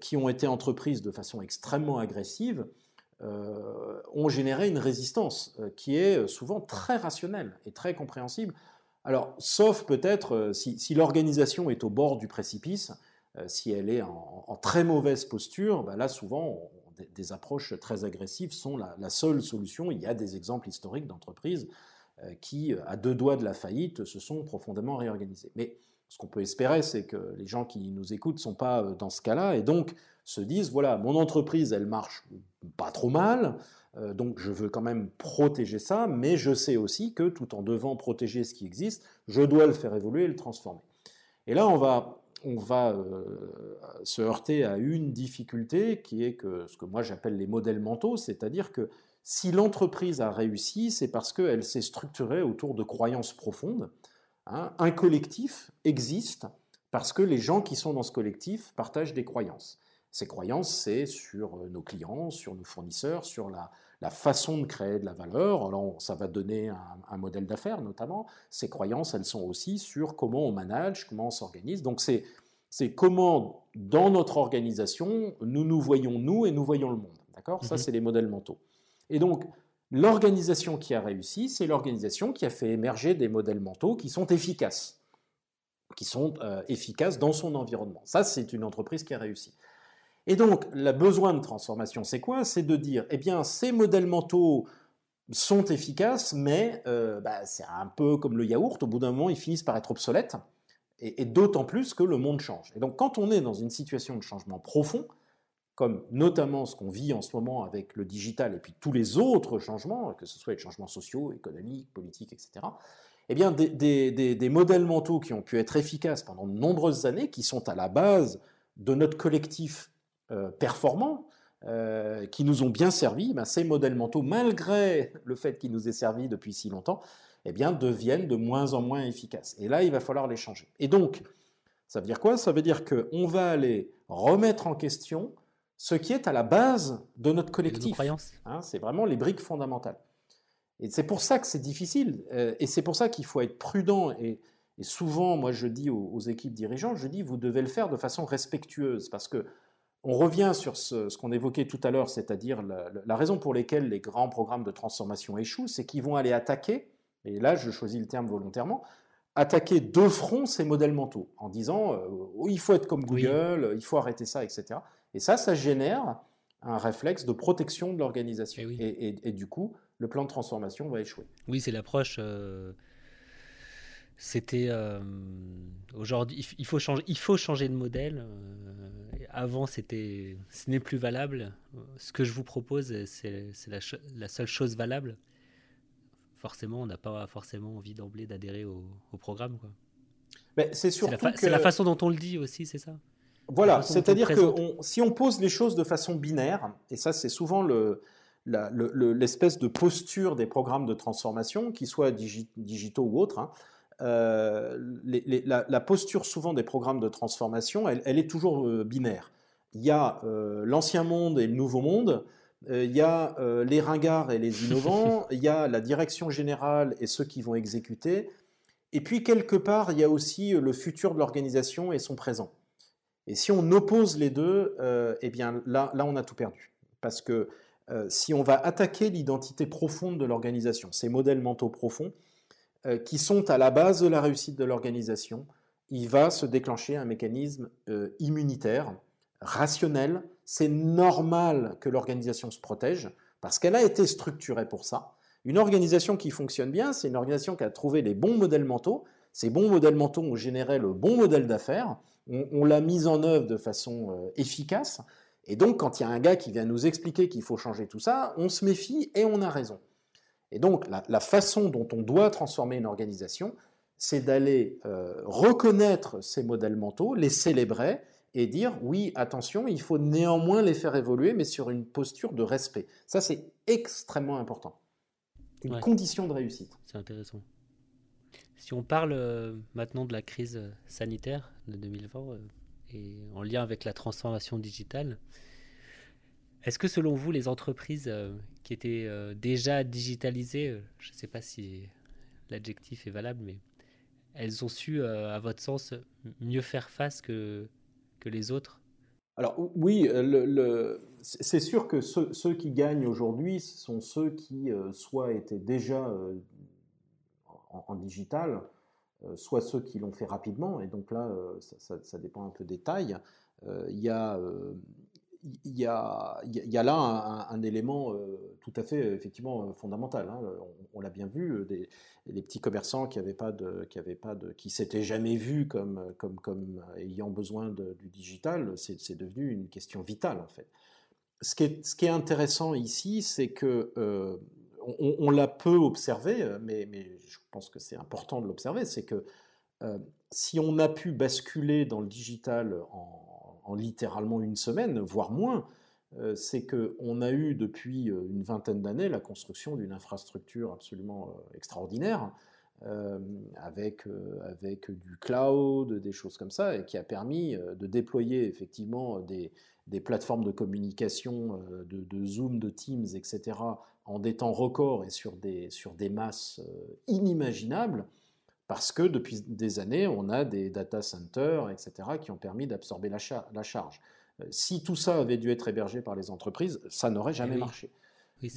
qui ont été entreprises de façon extrêmement agressive, euh, ont généré une résistance euh, qui est souvent très rationnelle et très compréhensible. Alors, sauf peut-être si, l'organisation est au bord du précipice, si elle est en, très mauvaise posture, ben là souvent des, approches très agressives sont la, seule solution. Il y a des exemples historiques d'entreprises qui, à deux doigts de la faillite, se sont profondément réorganisées. Ce qu'on peut espérer, c'est que les gens qui nous écoutent ne sont pas euh, dans ce cas-là et donc se disent, voilà, mon entreprise, elle marche pas trop mal, euh, donc je veux quand même protéger ça, mais je sais aussi que tout en devant protéger ce qui existe, je dois le faire évoluer et le transformer. Et là, on va, euh, se heurter à une difficulté qui est que ce que moi j'appelle les modèles mentaux, c'est-à-dire que si l'entreprise a réussi, c'est parce qu'elle s'est structurée autour de croyances profondes, Hein, un collectif existe parce que les gens qui sont dans ce collectif partagent des croyances. Ces croyances, c'est sur euh, nos clients, sur nos fournisseurs, sur la, façon de créer de la valeur. Alors, ça va donner un, modèle d'affaires, notamment. Ces croyances, elles sont aussi sur comment on manage, comment on s'organise. Donc, c'est, c'est comment, dans notre organisation, nous nous voyons nous et nous voyons le monde. D'accord? Ça, mhm. c'est les modèles mentaux. Et donc, L'organisation qui a réussi, c'est l'organisation qui a fait émerger des modèles mentaux qui sont efficaces, qui sont euh, efficaces dans son environnement. Ça, c'est une entreprise qui a réussi. Et donc, le besoin de transformation, c'est quoi? C'est de dire, eh bien, ces modèles mentaux sont efficaces, mais euh, bah, c'est un peu comme le yaourt, au bout d'un moment, ils finissent par être obsolètes, et d'autant plus que le monde change. Et donc, quand on est dans une situation de changement profond, comme notamment ce qu'on vit en ce moment avec le digital et puis tous les autres changements, que ce soit les changements sociaux, économiques, politiques, etc., eh bien, des, modèles mentaux qui ont pu être efficaces pendant de nombreuses années, qui sont à la base de notre collectif euh, performant, euh, qui nous ont bien servi, ben, ces modèles mentaux, malgré le fait qu'ils nous aient servi depuis si longtemps, eh bien, deviennent de moins en moins efficaces. Et là, il va falloir les changer. Et donc, ça veut dire quoi? Ça veut dire qu'on va aller remettre en question ce qui est à la base de notre collectif. Hein, c'est vraiment les briques fondamentales. Et c'est pour ça que c'est difficile. Euh, et c'est pour ça qu'il faut être prudent. Et, souvent, moi, je dis aux, équipes dirigeantes, je dis, vous devez le faire de façon respectueuse. Parce que on revient sur ce, qu'on évoquait tout à l'heure, c'est-à-dire la, raison pour laquelle les grands programmes de transformation échouent, c'est qu'ils vont aller attaquer, et là je choisis le terme volontairement, attaquer de front ces modèles mentaux, en disant euh, il faut être comme Google, il faut arrêter ça, etc. Et ça, ça génère un réflexe de protection de l'organisation. Eh et, du coup, le plan de transformation va échouer. Oui, c'est l'approche. Euh, c'était euh, aujourd'hui, il faut changer, il faut changer de modèle. Euh, avant, c'était, ce n'est plus valable. Ce que je vous propose, c'est, la, seule chose valable. Forcément, on n'a pas forcément envie d'emblée d'adhérer au, programme. Quoi. Mais c'est surtout la, c'est la façon dont on le dit aussi, c'est ça? Voilà, c'est-à-dire que si on pose les choses de façon binaire, et ça c'est souvent l'espèce de posture des programmes de transformation, qu'ils soient digitaux ou autres, hein, euh, la, posture souvent des programmes de transformation, elle, est toujours euh, binaire. Il y a euh, l'ancien monde et le nouveau monde, il y a les ringards et les innovants, il y a la direction générale et ceux qui vont exécuter, et puis quelque part, il y a aussi le futur de l'organisation et son présent. Et si on oppose les deux, euh, eh bien là, là, on a tout perdu. Parce que euh, si on va attaquer l'identité profonde de l'organisation, ces modèles mentaux profonds, euh, qui sont à la base de la réussite de l'organisation, il va se déclencher un mécanisme immunitaire, rationnel. C'est normal que l'organisation se protège, parce qu'elle a été structurée pour ça. Une organisation qui fonctionne bien, c'est une organisation qui a trouvé les bons modèles mentaux. Ces bons modèles mentaux ont généré le bon modèle d'affaires on, l'a mise en œuvre de façon euh, efficace. Et donc, quand il y a un gars qui vient nous expliquer qu'il faut changer tout ça, on se méfie et on a raison. Et donc, la, façon dont on doit transformer une organisation, c'est d'aller euh, reconnaître ces modèles mentaux, les célébrer et dire oui, attention, il faut néanmoins les faire évoluer, mais sur une posture de respect. Ça, c'est extrêmement important. Une condition de réussite. C'est intéressant. Si on parle euh, maintenant de la crise euh, sanitaire de 2020 euh, et en lien avec la transformation digitale, est-ce que selon vous, les entreprises qui étaient déjà digitalisées, je ne sais pas si l'adjectif est valable, mais elles ont su, à votre sens, mieux faire face que, que les autres? Alors oui, c'est sûr que ceux, qui gagnent aujourd'hui sont ceux qui soit étaient déjà en, digital, euh, soit ceux qui l'ont fait rapidement, et donc là, euh, ça, dépend un peu des tailles. Euh, il y a là un, élément tout à fait effectivement fondamental. Hein. On, l'a bien vu, des, petits commerçants qui avaient pas de, qui avaient pas qui s'étaient jamais vus comme, ayant besoin du digital, c'est devenu une question vitale en fait. Ce qui est intéressant ici, c'est que on, l'a peu observé, euh, mais, je pense que c'est important de l'observer, c'est que euh, si on a pu basculer dans le digital en, littéralement une semaine, voire moins, euh, c'est qu'on a eu depuis une vingtaine d'années la construction d'une infrastructure absolument extraordinaire, avec, avec du cloud, des choses comme ça, et qui a permis de déployer effectivement des, plateformes de communication, de, de, Zoom, de Teams, etc., en des temps records et sur des, sur des masses euh, inimaginables, parce que depuis des années, on a des data centers, etc., qui ont permis d'absorber la, la, charge. Euh, si tout ça avait dû être hébergé par les entreprises, ça n'aurait jamais marché.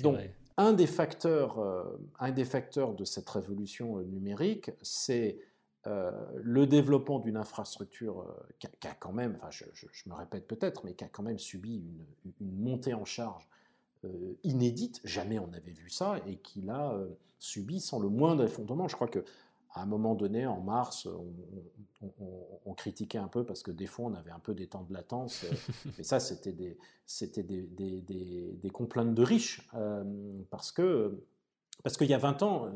Donc, Un, des facteurs, euh, un des facteurs de cette révolution numérique, c'est le développement d'une infrastructure qui, a, quand même, enfin je, me répète peut-être, mais qui a quand même subi une, une montée en charge euh, inédite, jamais on n'avait vu ça, et qu'il a euh, subi sans le moindre effondrement. Je crois que à un moment donné, en mars, on, critiquait un peu parce que des fois, on avait un peu des temps de latence. et ça, c'était des, c'était des, des, des, complaintes de riches. parce que parce qu'il y a 20 ans,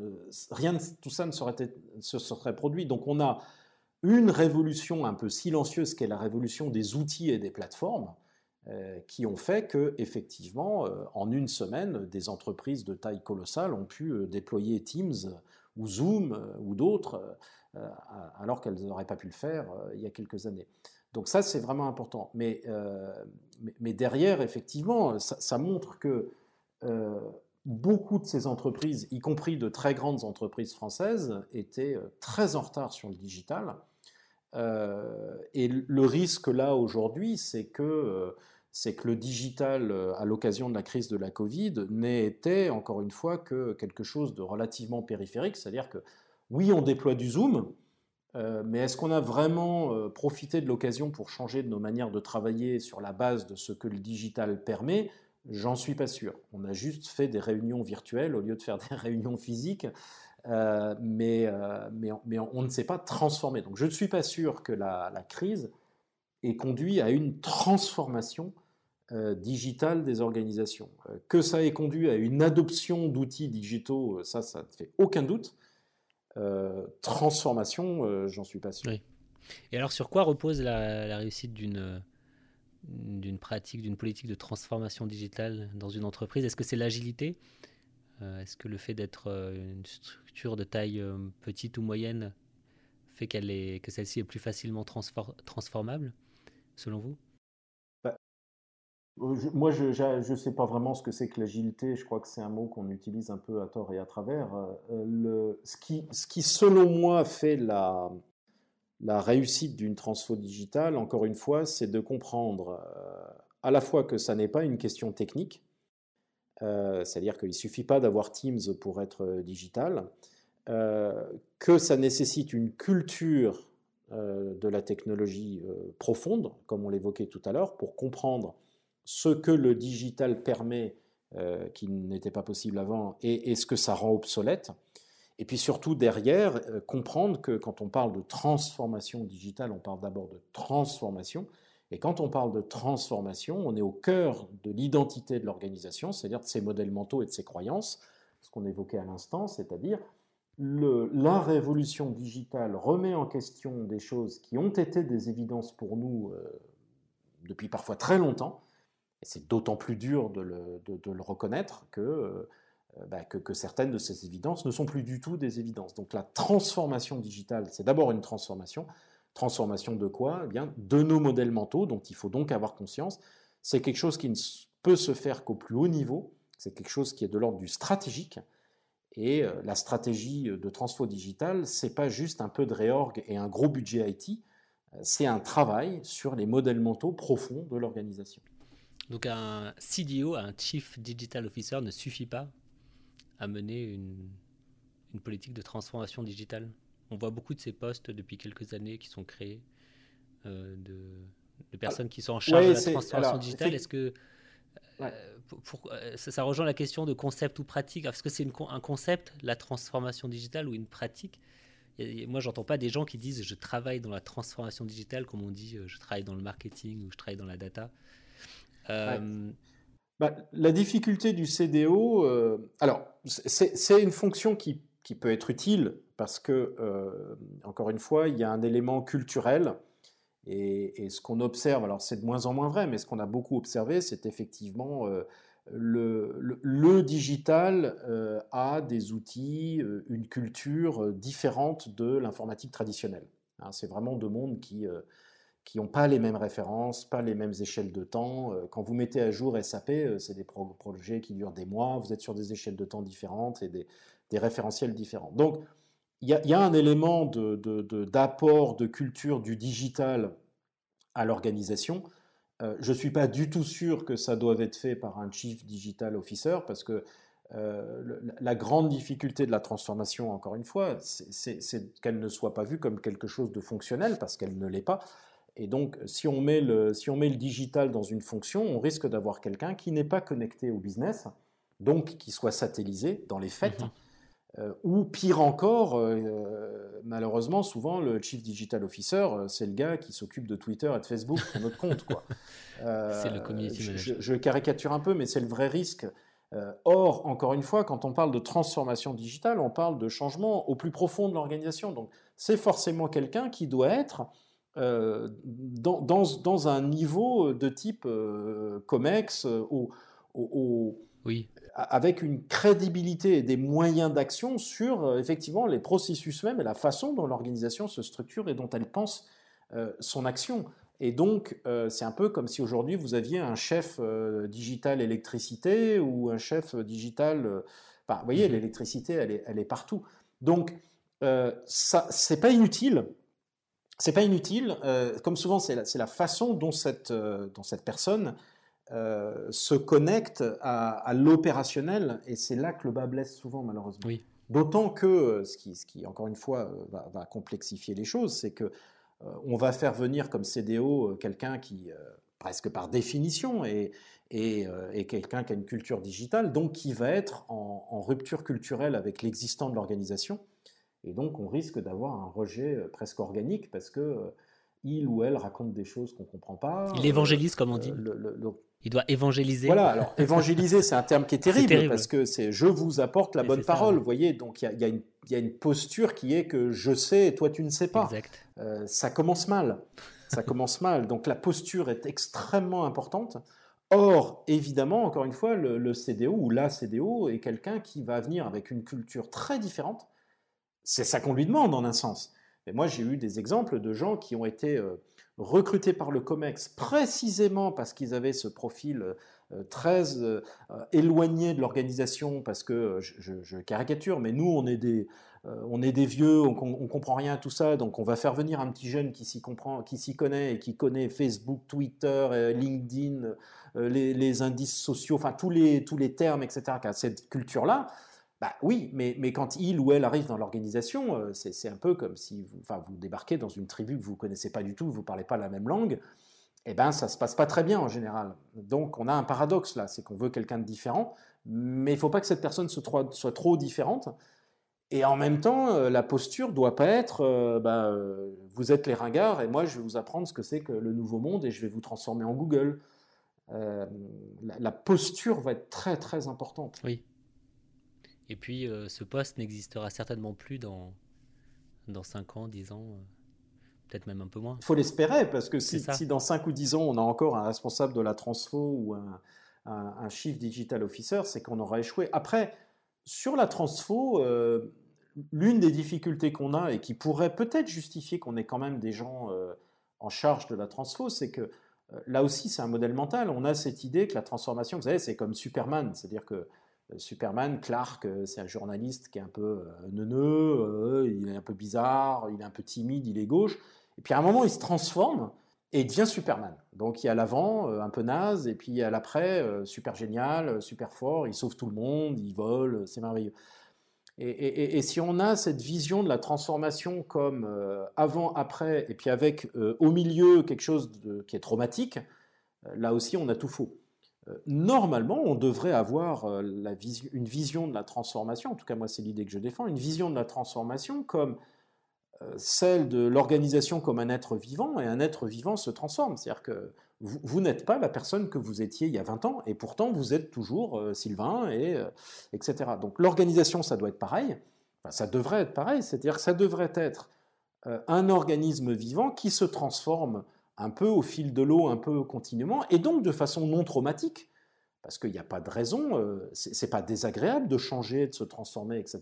rien de tout ça ne serait, se serait produit. Donc on a une révolution un peu silencieuse qui est la révolution des outils et des plateformes euh, qui ont fait que effectivement euh, en une semaine des entreprises de taille colossale ont pu euh, déployer Teams ou Zoom ou d'autres alors qu'elles n'auraient pas pu le faire il y a quelques années. Donc ça c'est vraiment important. Mais, mais, derrière effectivement ça montre que beaucoup de ces entreprises, y compris de très grandes entreprises françaises, étaient très en retard sur le digital euh, et le risque là aujourd'hui, c'est que, euh, c'est que le digital, euh, à l'occasion de la crise de la Covid, n'ait été, encore une fois, que quelque chose de relativement périphérique. C'est-à-dire que, oui, on déploie du Zoom, mais est-ce qu'on a vraiment profité de l'occasion pour changer de nos manières de travailler sur la base de ce que le digital permet? J'en suis pas sûr. On a juste fait des réunions virtuelles au lieu de faire des réunions physiques. Euh, mais, euh, mais, on ne s'est pas transformé. Donc je ne suis pas sûr que la, crise ait conduit à une transformation euh, digitale des organisations. que ça ait conduit à une adoption d'outils digitaux, ça, ça ne fait aucun doute. transformation, j'en suis pas sûr. Et alors sur quoi repose la réussite d'une d'une pratique, d'une politique de transformation digitale dans une entreprise Est-ce que c'est l'agilité? Euh, est-ce que le fait d'être euh, une structure de taille euh, petite ou moyenne fait qu'elle est, que celle-ci est plus facilement transformable, selon vous? Bah, Moi, je ne sais pas vraiment ce que c'est que l'agilité. Je crois que c'est un mot qu'on utilise un peu à tort et à travers. le, ce, qui, ce qui, selon moi, fait la, la réussite d'une transfo digitale, encore une fois, c'est de comprendre à la fois que ça n'est pas une question technique, euh, c'est-à-dire qu'il ne suffit pas d'avoir Teams pour être euh, digital, euh, que ça nécessite une culture de la technologie profonde, comme on l'évoquait tout à l'heure, pour comprendre ce que le digital permet qui n'était pas possible avant et, et, ce que ça rend obsolète. Et puis surtout derrière, comprendre que quand on parle de transformation digitale, on parle d'abord de transformation. Et quand on parle de transformation, on est au cœur de l'identité de l'organisation, c'est-à-dire de ses modèles mentaux et de ses croyances, ce qu'on évoquait à l'instant, c'est-à-dire la révolution digitale remet en question des choses qui ont été des évidences pour nous euh, depuis parfois très longtemps, et c'est d'autant plus dur de le, reconnaître euh, bah, que, certaines de ces évidences ne sont plus du tout des évidences. Donc la transformation digitale, c'est d'abord une transformation, Transformation de quoi? Eh bien, De nos modèles mentaux, dont il faut donc avoir conscience. C'est quelque chose qui ne peut se faire qu'au plus haut niveau, c'est quelque chose qui est de l'ordre du stratégique. Et euh, la stratégie de transfo digital, c'est pas juste un peu de réorg et un gros budget IT, euh, c'est un travail sur les modèles mentaux profonds de l'organisation. Donc un CDO, un Chief Digital Officer, ne suffit pas à mener une, une politique de transformation digitale. On voit beaucoup de ces postes depuis quelques années qui sont créés euh, de, personnes qui sont en charge de la transformation digitale. Est-ce que euh, euh, ça, rejoint la question de concept ou pratique? Est-ce que c'est un concept, la transformation digitale, ou une pratique. Moi, j'entends pas des gens qui disent je travaille dans la transformation digitale, comme on dit je travaille dans le marketing ou je travaille dans la data. Bah, la difficulté du CDO, alors c'est une fonction qui peut être utile parce que, euh, encore une fois, il y a un élément culturel. Et, ce qu'on observe, alors c'est de moins en moins vrai, mais ce qu'on a beaucoup observé, c'est effectivement euh, le, digital euh, a des outils, une culture différente de l'informatique traditionnelle. Hein, c'est vraiment deux mondes qui qui n'ont pas les mêmes références, pas les mêmes échelles de temps. Quand vous mettez à jour SAP, c'est des projets qui durent des mois, vous êtes sur des échelles de temps différentes et des, référentiels différents. Donc, il y, a un élément d'apport de, culture du digital à l'organisation. Euh, je ne suis pas du tout sûr que ça doive être fait par un Chief Digital Officer, parce que euh, la grande difficulté de la transformation, encore une fois, c'est qu'elle ne soit pas vue comme quelque chose de fonctionnel, parce qu'elle ne l'est pas. Et donc, si on, met le, si on met le digital dans une fonction, on risque d'avoir quelqu'un qui n'est pas connecté au business, donc qui soit satellisé dans les faits. Mm-hmm. Euh, ou pire encore, euh, malheureusement, souvent, le Chief Digital Officer, c'est le gars qui s'occupe de Twitter et de Facebook pour notre compte. Quoi. c'est le community manager. Je, caricature un peu, mais c'est le vrai risque. or, encore une fois, quand on parle de transformation digitale, on parle de changement au plus profond de l'organisation. Donc, c'est forcément quelqu'un qui doit être dans, dans, dans, un niveau de type COMEX, au, au, oui. avec une crédibilité et des moyens d'action sur euh, effectivement les processus même et la façon dont l'organisation se structure et dont elle pense euh, son action. Et donc, euh, c'est un peu comme si aujourd'hui vous aviez un chef digital électricité ou un chef digital. vous voyez, mhm. l'électricité, elle est, elle est, partout. Donc, ça, c'est pas inutile. C'est pas inutile. comme souvent, c'est la, la, façon dont cette, dont cette personne euh, se connecte à, l'opérationnel, et c'est là que le bas blesse souvent, malheureusement. D'autant que, euh, ce qui, ce qui, encore une fois, euh, va, complexifier les choses, c'est que on va faire venir comme CDO quelqu'un qui, presque par définition, est, est, quelqu'un qui a une culture digitale, donc qui va être en, rupture culturelle avec l'existant de l'organisation. Et donc, on risque d'avoir un rejet presque organique parce que il ou elle raconte des choses qu'on ne comprend pas. Il évangélise, comme on dit. Il doit évangéliser. Voilà, alors évangéliser, c'est un terme qui est terrible, parce que c'est je vous apporte la bonne parole, vous voyez, donc il y a, une posture qui est que je sais et toi tu ne sais pas. Exact. Euh, ça commence mal, ça commence mal, donc la posture est extrêmement importante. Or, évidemment, encore une fois, le, le CDO ou la CDO est quelqu'un qui va venir avec une culture très différente. C'est ça qu'on lui demande en un sens. Mais moi, j'ai eu des exemples de gens qui ont été euh, recrutés par le COMEX précisément parce qu'ils avaient ce profil euh, très euh, éloigné de l'organisation, parce que, je, caricature, mais nous, on est des, on est des vieux, on, ne comprend rien à tout ça, donc on va faire venir un petit jeune qui s'y connaît et qui connaît Facebook, Twitter, LinkedIn, les, indices sociaux, enfin tous les, tous les termes, etc., cette culture-là. Bah oui, mais, mais, quand il ou elle arrive dans l'organisation, euh, c'est un peu comme si vous, enfin, vous débarquez dans une tribu que vous ne connaissez pas du tout, vous ne parlez pas la même langue, eh ben ça ne se passe pas très bien en général. Donc on a un paradoxe là, c'est qu'on veut quelqu'un de différent, mais il faut pas que cette personne soit, soit, trop différente. Et en même temps, euh, la posture doit pas être euh, bah, vous êtes les ringards et moi je vais vous apprendre ce que c'est que le nouveau monde et je vais vous transformer en Google. la, la posture va être très très importante. Oui. Et puis, euh, ce poste n'existera certainement plus dans, dans 5 ans, 10 ans, euh, peut-être même un peu moins. Il faut l'espérer, parce que si, si, dans 5 ou 10 ans, on a encore un responsable de la transfo ou un, un, Chief Digital Officer, c'est qu'on aura échoué. Après, sur la transfo, euh, l'une des difficultés qu'on a et qui pourrait peut-être justifier qu'on ait quand même des gens en charge de la transfo, c'est que là aussi, c'est un modèle mental. On a cette idée que la transformation, vous savez, c'est comme Superman, c'est-à-dire que Superman, Clark, euh, c'est un journaliste qui est un peu euh, neuneux, il est un peu bizarre, il est un peu timide, il est gauche. Et puis à un moment, il se transforme et il devient Superman. Donc il y a l'avant, un peu naze, et puis il y a l'après, super génial, super fort, il sauve tout le monde, il vole, c'est merveilleux. Et, si on a cette vision de la transformation comme avant, après, et puis avec au milieu quelque chose qui est traumatique, là aussi on a tout faux. Euh, normalement, on devrait avoir euh, une vision de la transformation, en tout cas moi c'est l'idée que je défends, une vision de la transformation comme euh, celle de l'organisation comme un être vivant, et un être vivant se transforme. C'est-à-dire que vous, n'êtes pas la personne que vous étiez il y a 20 ans, et pourtant vous êtes toujours Sylvain, et, etc. Donc l'organisation, ça doit être pareil, ça devrait être pareil, c'est-à-dire que ça devrait être un organisme vivant qui se transforme un peu au fil de l'eau, un peu continuellement, et donc de façon non traumatique, parce qu'il n'y a pas de raison, euh, c'est pas désagréable de changer, de se transformer, etc.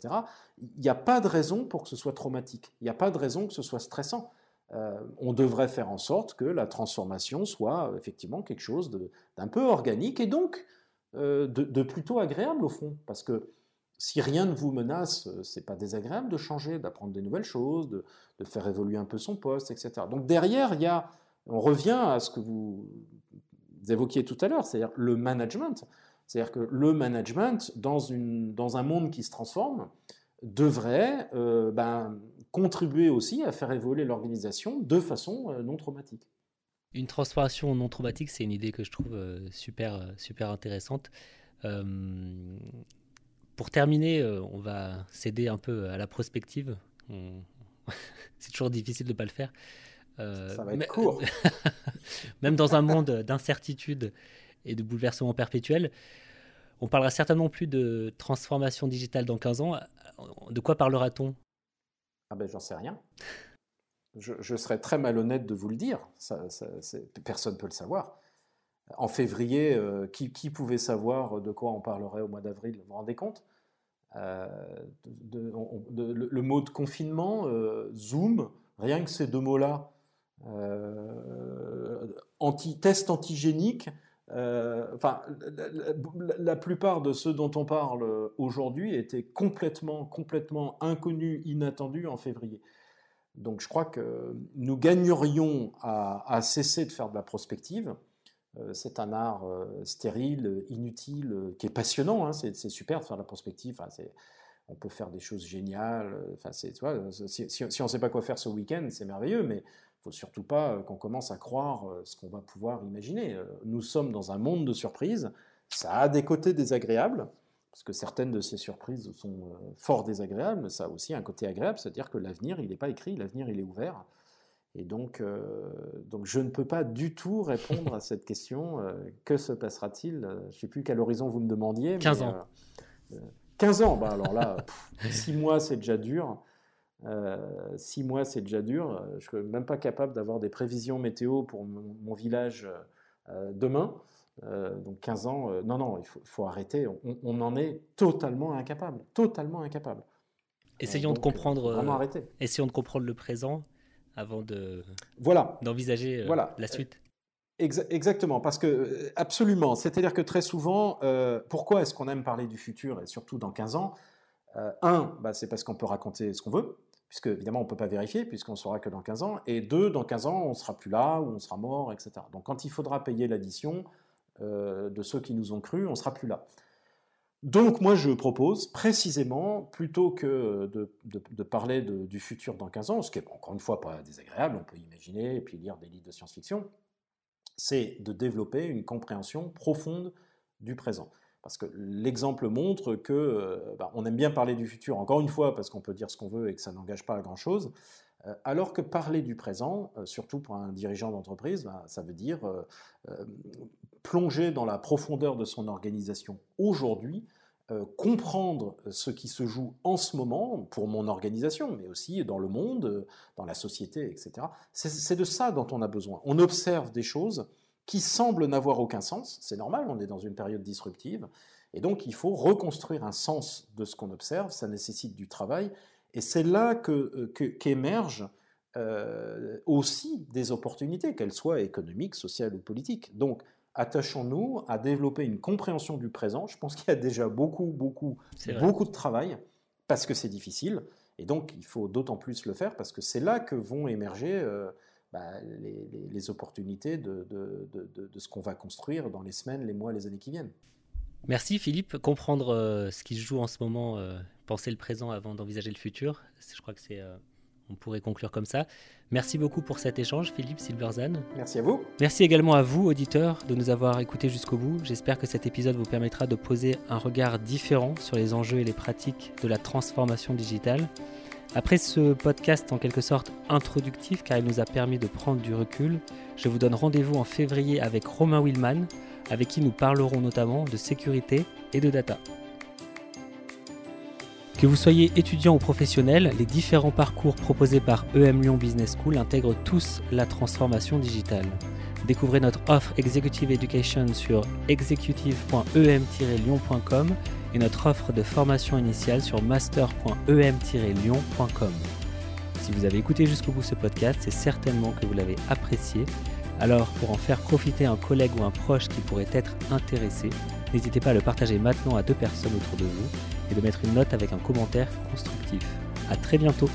Il n'y a pas de raison pour que ce soit traumatique, il n'y a pas de raison que ce soit stressant. Euh, on devrait faire en sorte que la transformation soit euh, effectivement quelque chose d'un peu organique et donc de, plutôt agréable au fond, parce que si rien ne vous menace, c'est pas désagréable de changer, d'apprendre des nouvelles choses, de, de, faire évoluer un peu son poste, etc. Donc derrière, il y a on revient à ce que vous évoquiez tout à l'heure, c'est-à-dire le management. C'est-à-dire que le management, dans, un monde qui se transforme, devrait euh, ben, contribuer aussi à faire évoluer l'organisation de façon euh, non traumatique. Une transformation non traumatique, c'est une idée que je trouve euh, super, super intéressante. pour terminer, on va céder un peu à la prospective. c'est toujours difficile de ne pas le faire. Euh, ça va être court. même dans un monde d'incertitude et de bouleversement perpétuel, on parlera certainement plus de transformation digitale dans 15 ans. De quoi parlera-t-on? Ah ben j'en sais rien. Je, serais très malhonnête de vous le dire. Ça, personne ne peut le savoir. En février, euh, qui, pouvait savoir de quoi on parlerait au mois d'avril? Vous vous rendez compte? Euh, le, mot de confinement, Zoom, rien que ces deux mots-là, anti, test antigénique. Euh, enfin, la, plupart de ceux dont on parle aujourd'hui étaient complètement, complètement inconnus, inattendus en février. Donc je crois que nous gagnerions à, cesser de faire de la prospective. Euh, c'est un art stérile, inutile, qui est passionnant. Hein. c'est super de faire de la prospective. On peut faire des choses géniales. Enfin, tu vois, si, si, on ne sait pas quoi faire ce week-end, c'est merveilleux, mais faut surtout pas euh, qu'on commence à croire euh, ce qu'on va pouvoir imaginer. Euh, nous sommes dans un monde de surprises. Ça a des côtés désagréables, parce que certaines de ces surprises sont fort désagréables, mais ça a aussi un côté agréable, c'est-à-dire que l'avenir, il n'est pas écrit, l'avenir, il est ouvert. Et donc, donc, je ne peux pas du tout répondre à cette question. que se passera-t-il Je ne sais plus quel horizon vous me demandiez. 15 ans. 15 ans, bah alors là, 6 mois, c'est déjà dur. Euh, six mois, c'est déjà dur. Je ne suis même pas capable d'avoir des prévisions météo pour mon, village euh, demain. Euh, donc 15 ans, non, non, il faut, arrêter. On, en est totalement incapable. Totalement incapable. Essayons de comprendre. Essayons de comprendre le présent avant de voilà d'envisager voilà. la suite. Exactement, parce que absolument. C'est-à-dire que très souvent, pourquoi est-ce qu'on aime parler du futur et surtout dans 15 ans? Un, bah, c'est parce qu'on peut raconter ce qu'on veut puisque évidemment on ne peut pas vérifier, puisqu'on ne saura que dans 15 ans, et deux, dans 15 ans, on ne sera plus là, ou on sera mort, etc. Donc quand il faudra payer l'addition euh, de ceux qui nous ont cru, on ne sera plus là. Donc moi je propose précisément, plutôt que de, parler du futur dans 15 ans, ce qui est encore une fois pas désagréable, on peut imaginer et puis lire des livres de science-fiction, c'est de développer une compréhension profonde du présent. Parce que l'exemple montre que euh, bah, on aime bien parler du futur, encore une fois, parce qu'on peut dire ce qu'on veut et que ça n'engage pas à grand-chose, euh, alors que parler du présent, euh, surtout pour un dirigeant d'entreprise, bah, ça veut dire plonger dans la profondeur de son organisation aujourd'hui, comprendre ce qui se joue en ce moment pour mon organisation, mais aussi dans le monde, dans la société, etc. C'est de ça dont on a besoin. On observe des choses qui semble n'avoir aucun sens. C'est normal, on est dans une période disruptive. Et donc, il faut reconstruire un sens de ce qu'on observe. Ça nécessite du travail. Et c'est là qu'émergent que, qu'émergent euh, aussi des opportunités, qu'elles soient économiques, sociales ou politiques. Donc, attachons-nous à développer une compréhension du présent. Je pense qu'il y a déjà beaucoup, beaucoup, beaucoup de travail parce que c'est difficile. Et donc, il faut d'autant plus le faire parce que c'est là que vont émerger euh, bah, les, opportunités de, ce qu'on va construire dans les semaines, les mois, les années qui viennent. Merci Philippe. Comprendre euh, ce qui se joue en ce moment, euh, penser le présent avant d'envisager le futur, je crois que c'est... On pourrait conclure comme ça. Merci beaucoup pour cet échange, Philippe Silverzan. Merci à vous. Merci également à vous, auditeurs, de nous avoir écoutés jusqu'au bout. J'espère que cet épisode vous permettra de poser un regard différent sur les enjeux et les pratiques de la transformation digitale. Après ce podcast en quelque sorte introductif car il nous a permis de prendre du recul, je vous donne rendez-vous en février avec Romain Willman, avec qui nous parlerons notamment de sécurité et de data. Que vous soyez étudiant ou professionnel, les différents parcours proposés par EM Lyon Business School intègrent tous la transformation digitale. Découvrez notre offre Executive Education sur executive.em-lyon.com et notre offre de formation initiale sur master.em-lyon.com. Si vous avez écouté jusqu'au bout ce podcast, c'est certainement que vous l'avez apprécié. Alors, pour en faire profiter un collègue ou un proche qui pourrait être intéressé, n'hésitez pas à le partager maintenant à deux personnes autour de vous et de mettre une note avec un commentaire constructif. A très bientôt